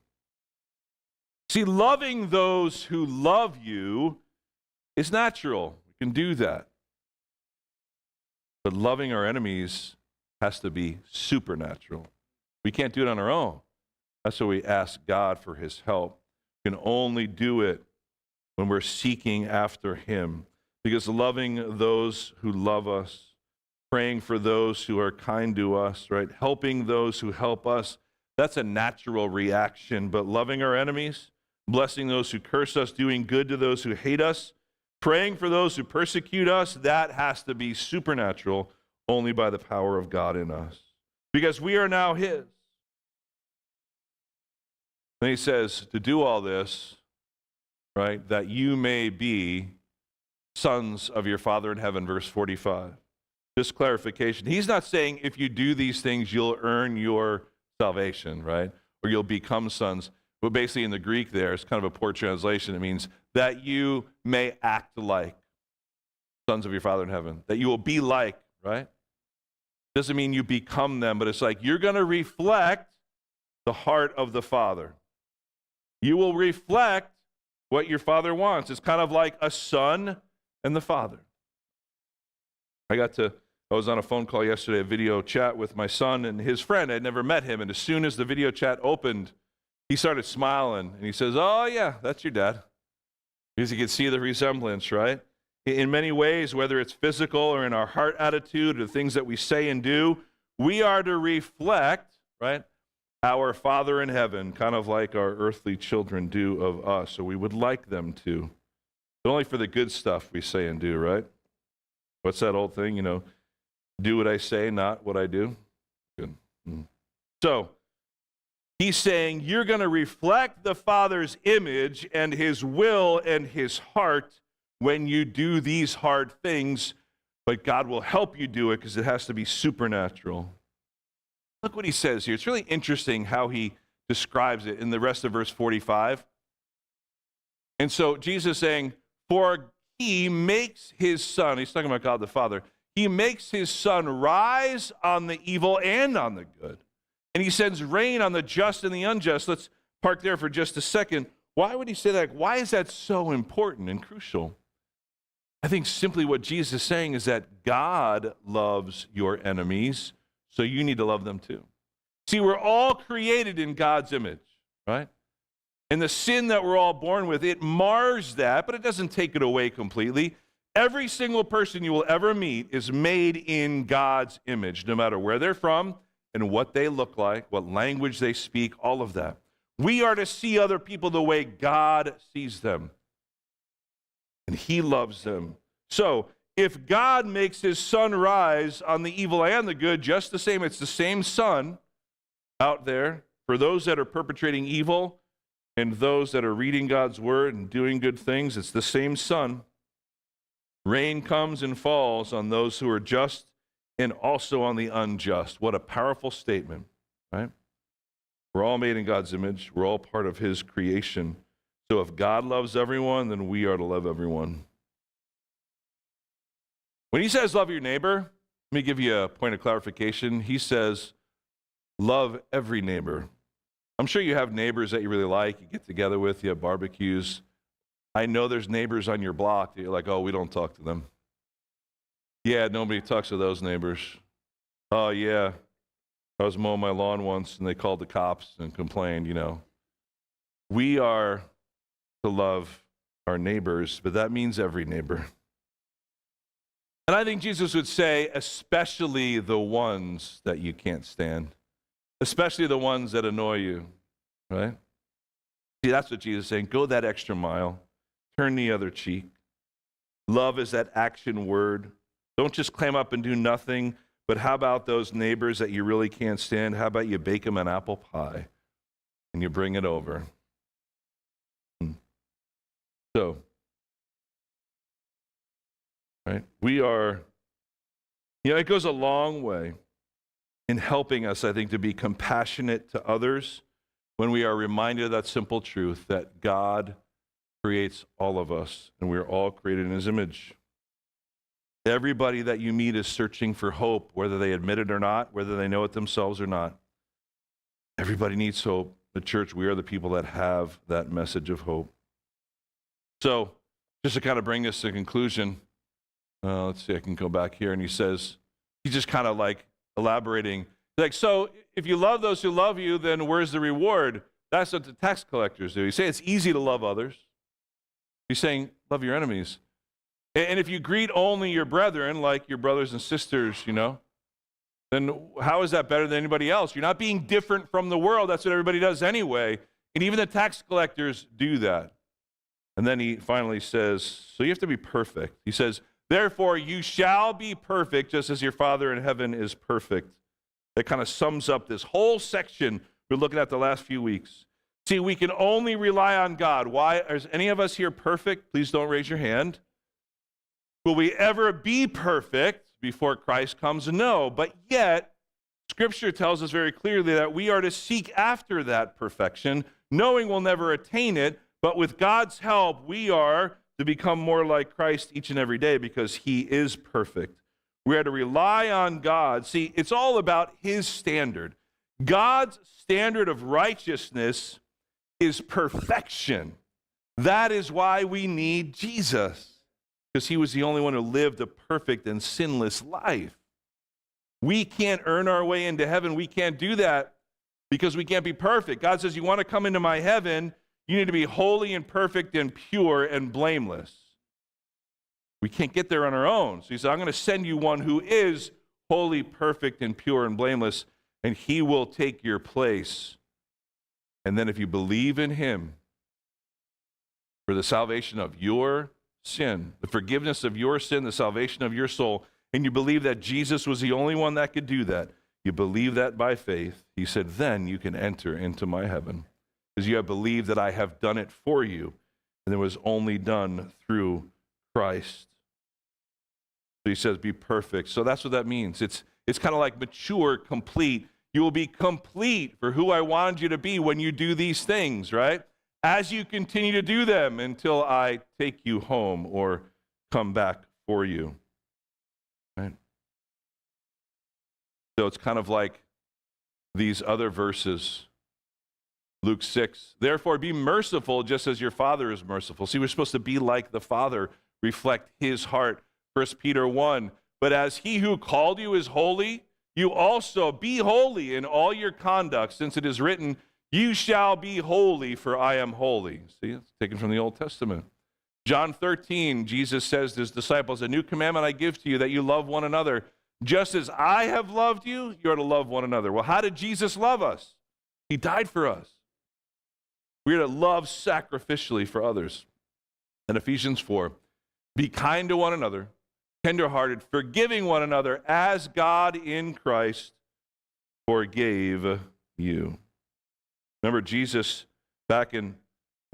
D: See, loving those who love you is natural. We can do that. But loving our enemies has to be supernatural. We can't do it on our own. That's why we ask God for his help. We can only do it when we're seeking after him. Because loving those who love us, praying for those who are kind to us, right? Helping those who help us, that's a natural reaction. But loving our enemies, blessing those who curse us, doing good to those who hate us, praying for those who persecute us, that has to be supernatural only by the power of God in us. Because we are now his. Then he says, to do all this, right, that you may be sons of your Father in heaven, verse 45. Just clarification. He's not saying if you do these things, you'll earn your salvation, right? Or you'll become sons. But basically, in the Greek, there, it's kind of a poor translation. It means that you may act like sons of your Father in heaven, that you will be like, right? Doesn't mean you become them, but it's like you're going to reflect the heart of the Father. You will reflect what your Father wants. It's kind of like a son and the Father. I got to, I was on a phone call yesterday, a video chat with my son and his friend. I'd never met him. And as soon as the video chat opened, he started smiling and he says, Oh, yeah, that's your dad. Because he could see the resemblance, right? In many ways, whether it's physical or in our heart attitude or the things that we say and do, we are to reflect, right, our Father in heaven, kind of like our earthly children do of us. So we would like them to. But only for the good stuff we say and do, right? What's that old thing, you know? Do what I say, not what I do. Good. Mm. So, he's saying you're going to reflect the Father's image and his will and his heart when you do these hard things, but God will help you do it because it has to be supernatural. Look what he says here. It's really interesting how he describes it in the rest of verse 45. And so Jesus saying, For he makes his sun, he's talking about God the Father, he makes his sun rise on the evil and on the good. And he sends rain on the just and the unjust. Let's park there for just a second. Why would he say that? Why is that so important and crucial? I think simply what Jesus is saying is that God loves your enemies, so you need to love them too. See, we're all created in God's image, right? And the sin that we're all born with, it mars that, but it doesn't take it away completely. Every single person you will ever meet is made in God's image, no matter where they're from and what they look like, what language they speak, all of that. We are to see other people the way God sees them, and He loves them. So, if God makes His sun rise on the evil and the good, just the same, it's the same sun out there for those that are perpetrating evil and those that are reading God's word and doing good things, it's the same sun. Rain comes and falls on those who are just and also on the unjust. What a powerful statement, right? We're all made in God's image, we're all part of His creation. So if God loves everyone, then we are to love everyone. When He says love your neighbor, let me give you a point of clarification. He says love every neighbor. I'm sure you have neighbors that you really like, you get together with, you have barbecues. I know there's neighbors on your block that you're like, oh, we don't talk to them. Yeah, nobody talks to those neighbors. Oh, yeah. I was mowing my lawn once and they called the cops and complained, you know. We are to love our neighbors, but that means every neighbor. And I think Jesus would say, especially the ones that you can't stand, especially the ones that annoy you, right? See, that's what Jesus is saying. Go that extra mile, turn the other cheek. Love is that action word. Don't just clam up and do nothing, but how about those neighbors that you really can't stand? How about you bake them an apple pie and you bring it over? Hmm. So, right, we are, you know, it goes a long way in helping us, I think, to be compassionate to others when we are reminded of that simple truth that God creates all of us and we're all created in His image. Everybody that you meet is searching for hope, whether they admit it or not, whether they know it themselves or not. Everybody needs hope. The church, we are the people that have that message of hope. So, just to kind of bring this to conclusion, uh, let's see, I can go back here. And he says, he's just kind of like elaborating. Like, so if you love those who love you, then where's the reward? That's what the tax collectors do. He's saying it's easy to love others. He's saying, love your enemies. And if you greet only your brethren, like your brothers and sisters, you know, then how is that better than anybody else? You're not being different from the world. That's what everybody does anyway. And even the tax collectors do that. And then he finally says, So you have to be perfect. He says, Therefore, you shall be perfect just as your Father in heaven is perfect. That kind of sums up this whole section we're looking at the last few weeks. See, we can only rely on God. Why? Is any of us here perfect? Please don't raise your hand. Will we ever be perfect before Christ comes? No. But yet, Scripture tells us very clearly that we are to seek after that perfection, knowing we'll never attain it. But with God's help, we are to become more like Christ each and every day because He is perfect. We are to rely on God. See, it's all about His standard. God's standard of righteousness is perfection. That is why we need Jesus because he was the only one who lived a perfect and sinless life. We can't earn our way into heaven. We can't do that because we can't be perfect. God says, You want to come into my heaven, you need to be holy and perfect and pure and blameless. We can't get there on our own. So he said, I'm going to send you one who is holy, perfect, and pure and blameless, and he will take your place. And then if you believe in him for the salvation of your sin, the forgiveness of your sin, the salvation of your soul, and you believe that Jesus was the only one that could do that, you believe that by faith, he said, then you can enter into my heaven. Because you have believed that I have done it for you, and it was only done through Christ. So he says, be perfect. So that's what that means. It's, it's kind of like mature, complete. You will be complete for who I wanted you to be when you do these things, right? as you continue to do them until I take you home or come back for you. Right? So it's kind of like these other verses. Luke 6, therefore be merciful just as your Father is merciful. See, we're supposed to be like the Father, reflect his heart. 1 Peter 1, but as he who called you is holy, you also be holy in all your conduct, since it is written, You shall be holy, for I am holy. See, it's taken from the Old Testament. John 13, Jesus says to his disciples, A new commandment I give to you, that you love one another. Just as I have loved you, you are to love one another. Well, how did Jesus love us? He died for us. We are to love sacrificially for others. And Ephesians 4, be kind to one another, tenderhearted, forgiving one another, as God in Christ forgave you. Remember, Jesus, back in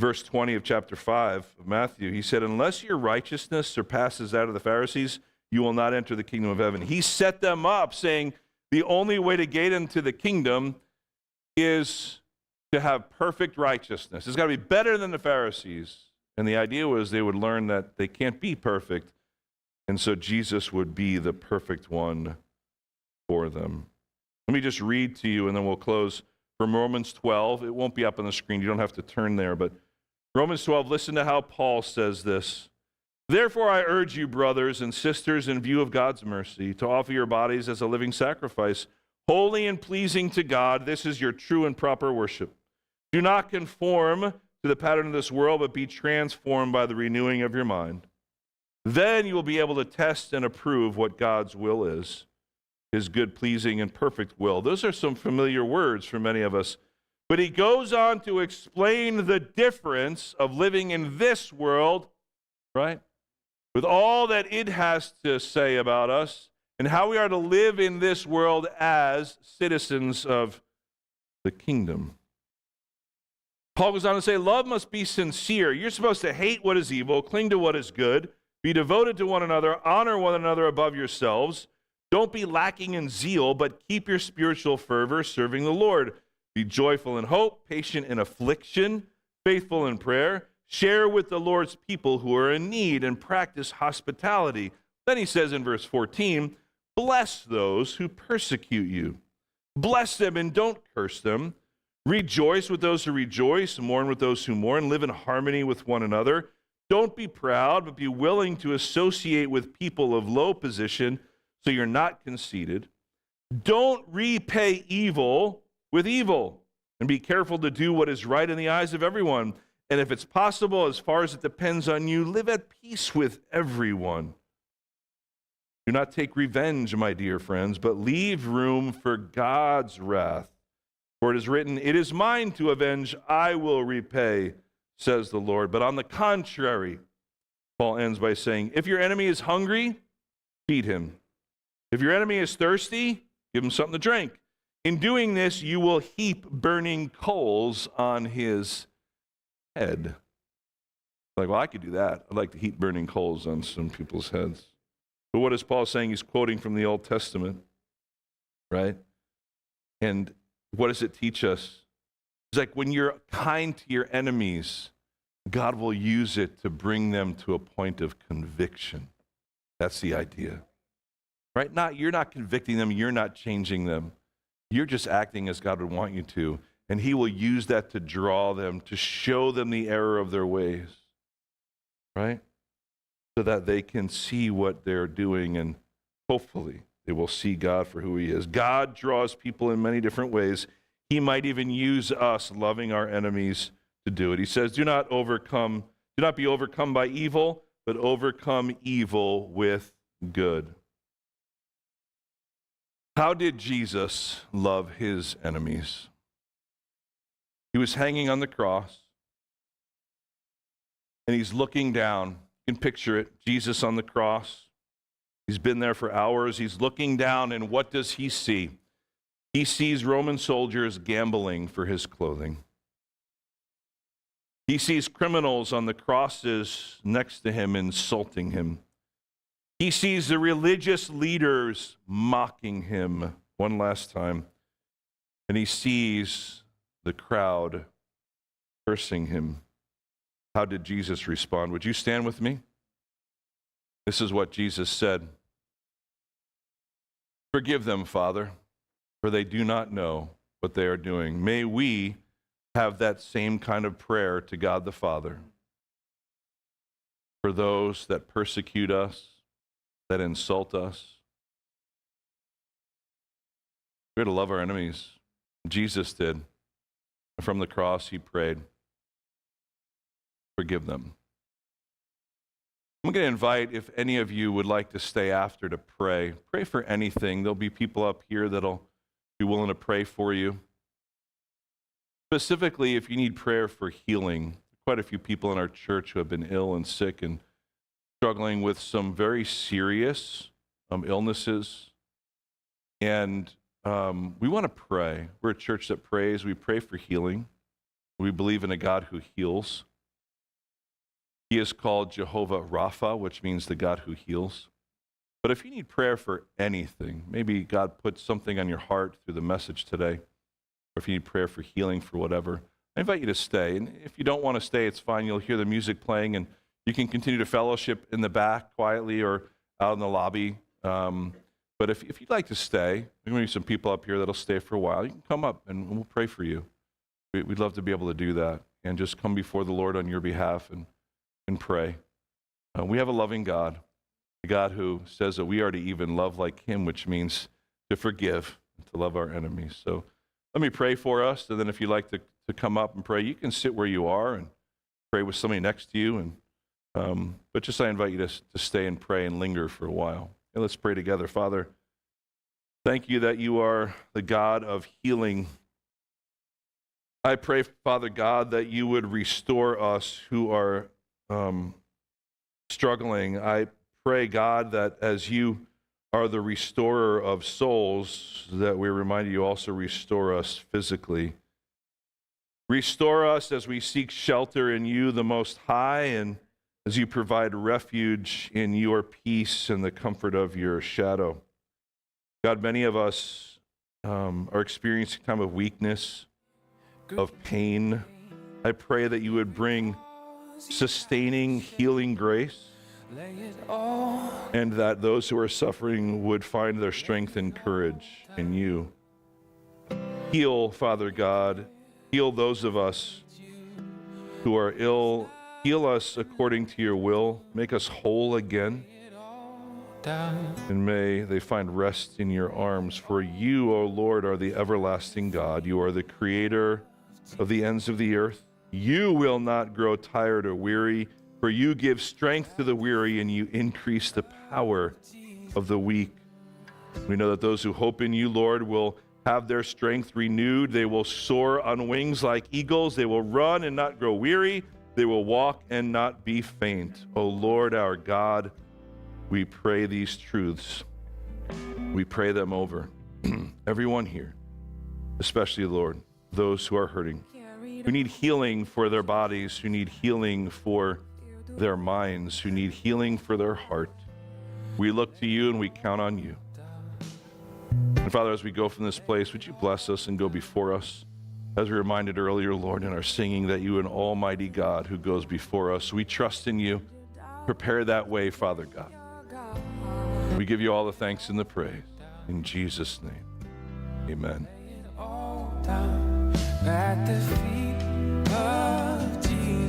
D: verse 20 of chapter 5 of Matthew, he said, Unless your righteousness surpasses that of the Pharisees, you will not enter the kingdom of heaven. He set them up, saying, The only way to get into the kingdom is to have perfect righteousness. It's got to be better than the Pharisees. And the idea was they would learn that they can't be perfect. And so Jesus would be the perfect one for them. Let me just read to you and then we'll close from Romans 12. It won't be up on the screen. You don't have to turn there. But Romans 12, listen to how Paul says this. Therefore, I urge you, brothers and sisters, in view of God's mercy, to offer your bodies as a living sacrifice, holy and pleasing to God. This is your true and proper worship. Do not conform to the pattern of this world, but be transformed by the renewing of your mind. Then you will be able to test and approve what God's will is, his good, pleasing, and perfect will. Those are some familiar words for many of us. But he goes on to explain the difference of living in this world, right? With all that it has to say about us, and how we are to live in this world as citizens of the kingdom. Paul goes on to say, Love must be sincere. You're supposed to hate what is evil, cling to what is good, be devoted to one another, honor one another above yourselves. Don't be lacking in zeal, but keep your spiritual fervor serving the Lord. Be joyful in hope, patient in affliction, faithful in prayer. Share with the Lord's people who are in need and practice hospitality. Then he says in verse 14, Bless those who persecute you. Bless them and don't curse them. Rejoice with those who rejoice, mourn with those who mourn, live in harmony with one another. Don't be proud, but be willing to associate with people of low position so you're not conceited. Don't repay evil with evil, and be careful to do what is right in the eyes of everyone. And if it's possible, as far as it depends on you, live at peace with everyone. Do not take revenge, my dear friends, but leave room for God's wrath. For it is written, It is mine to avenge, I will repay, says the Lord. But on the contrary, Paul ends by saying, If your enemy is hungry, feed him. If your enemy is thirsty, give him something to drink. In doing this, you will heap burning coals on his head. Like, well, I could do that. I'd like to heap burning coals on some people's heads. But what is Paul saying? He's quoting from the Old Testament, right? And what does it teach us? It's like when you're kind to your enemies, God will use it to bring them to a point of conviction. That's the idea. Right? Not you're not convicting them, you're not changing them. You're just acting as God would want you to. And he will use that to draw them, to show them the error of their ways. Right? So that they can see what they're doing and hopefully they will see God for who he is. God draws people in many different ways. He might even use us loving our enemies to do it. He says, "Do not overcome, do not be overcome by evil, but overcome evil with good." How did Jesus love his enemies? He was hanging on the cross and he's looking down. You can picture it Jesus on the cross. He's been there for hours. He's looking down, and what does he see? He sees Roman soldiers gambling for his clothing. He sees criminals on the crosses next to him insulting him. He sees the religious leaders mocking him one last time. And he sees the crowd cursing him. How did Jesus respond? Would you stand with me? This is what Jesus said Forgive them, Father, for they do not know what they are doing. May we have that same kind of prayer to God the Father for those that persecute us, that insult us. We're to love our enemies. Jesus did. From the cross, he prayed, Forgive them. I'm going to invite if any of you would like to stay after to pray. Pray for anything. There'll be people up here that'll be willing to pray for you. Specifically, if you need prayer for healing, quite a few people in our church who have been ill and sick and struggling with some very serious um, illnesses. And um, we want to pray. We're a church that prays. We pray for healing. We believe in a God who heals. He is called Jehovah Rapha, which means the God who heals. But if you need prayer for anything, maybe God put something on your heart through the message today, or if you need prayer for healing for whatever, I invite you to stay. And if you don't want to stay, it's fine. You'll hear the music playing, and you can continue to fellowship in the back quietly or out in the lobby. Um, but if, if you'd like to stay, there may be some people up here that'll stay for a while. You can come up and we'll pray for you. We- We'd love to be able to do that and just come before the Lord on your behalf and, and pray. Uh, we have a loving God, a God who says that we are to even love like Him, which means to forgive to love our enemies. So let me pray for us, and then if you'd like to, to come up and pray, you can sit where you are and pray with somebody next to you. And um, but just I invite you to, to stay and pray and linger for a while. And let's pray together, Father. Thank you that you are the God of healing. I pray, Father God, that you would restore us who are um, struggling. I pray, God, that as you are the restorer of souls, that we remind you also restore us physically. Restore us as we seek shelter in you, the Most High, and as you provide refuge in your peace and the comfort of your shadow. God, many of us um, are experiencing time of weakness, of pain. I pray that you would bring sustaining, healing grace, and that those who are suffering would find their strength and courage in you. Heal, Father God. Heal those of us who are ill. Heal us according to your will. Make us whole again. And may they find rest in your arms. For you, O Lord, are the everlasting God. You are the creator of the ends of the earth. You will not grow tired or weary, for you give strength to the weary and you increase the power of the weak. We know that those who hope in you, Lord, will have their strength renewed. They will soar on wings like eagles. They will run and not grow weary. They will walk and not be faint. O Lord, our God, we pray these truths. We pray them over everyone here, especially, Lord, those who are hurting, who need healing for their bodies, who need healing for their minds, who need healing for their heart. We look to you and we count on you. And Father, as we go from this place, would you bless us and go before us? As we reminded earlier, Lord, in our singing, that you, an almighty God who goes before us, we trust in you. Prepare that way, Father God. We give you all the thanks and the praise. In Jesus' name, amen.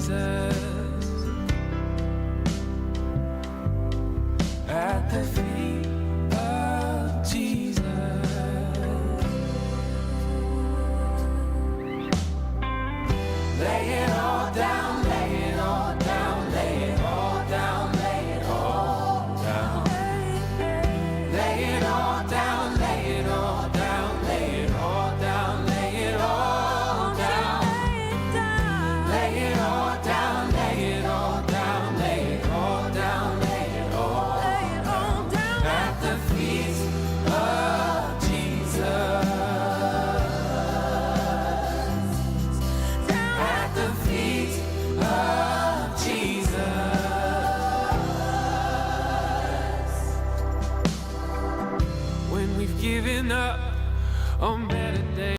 E: Jesus. At the feet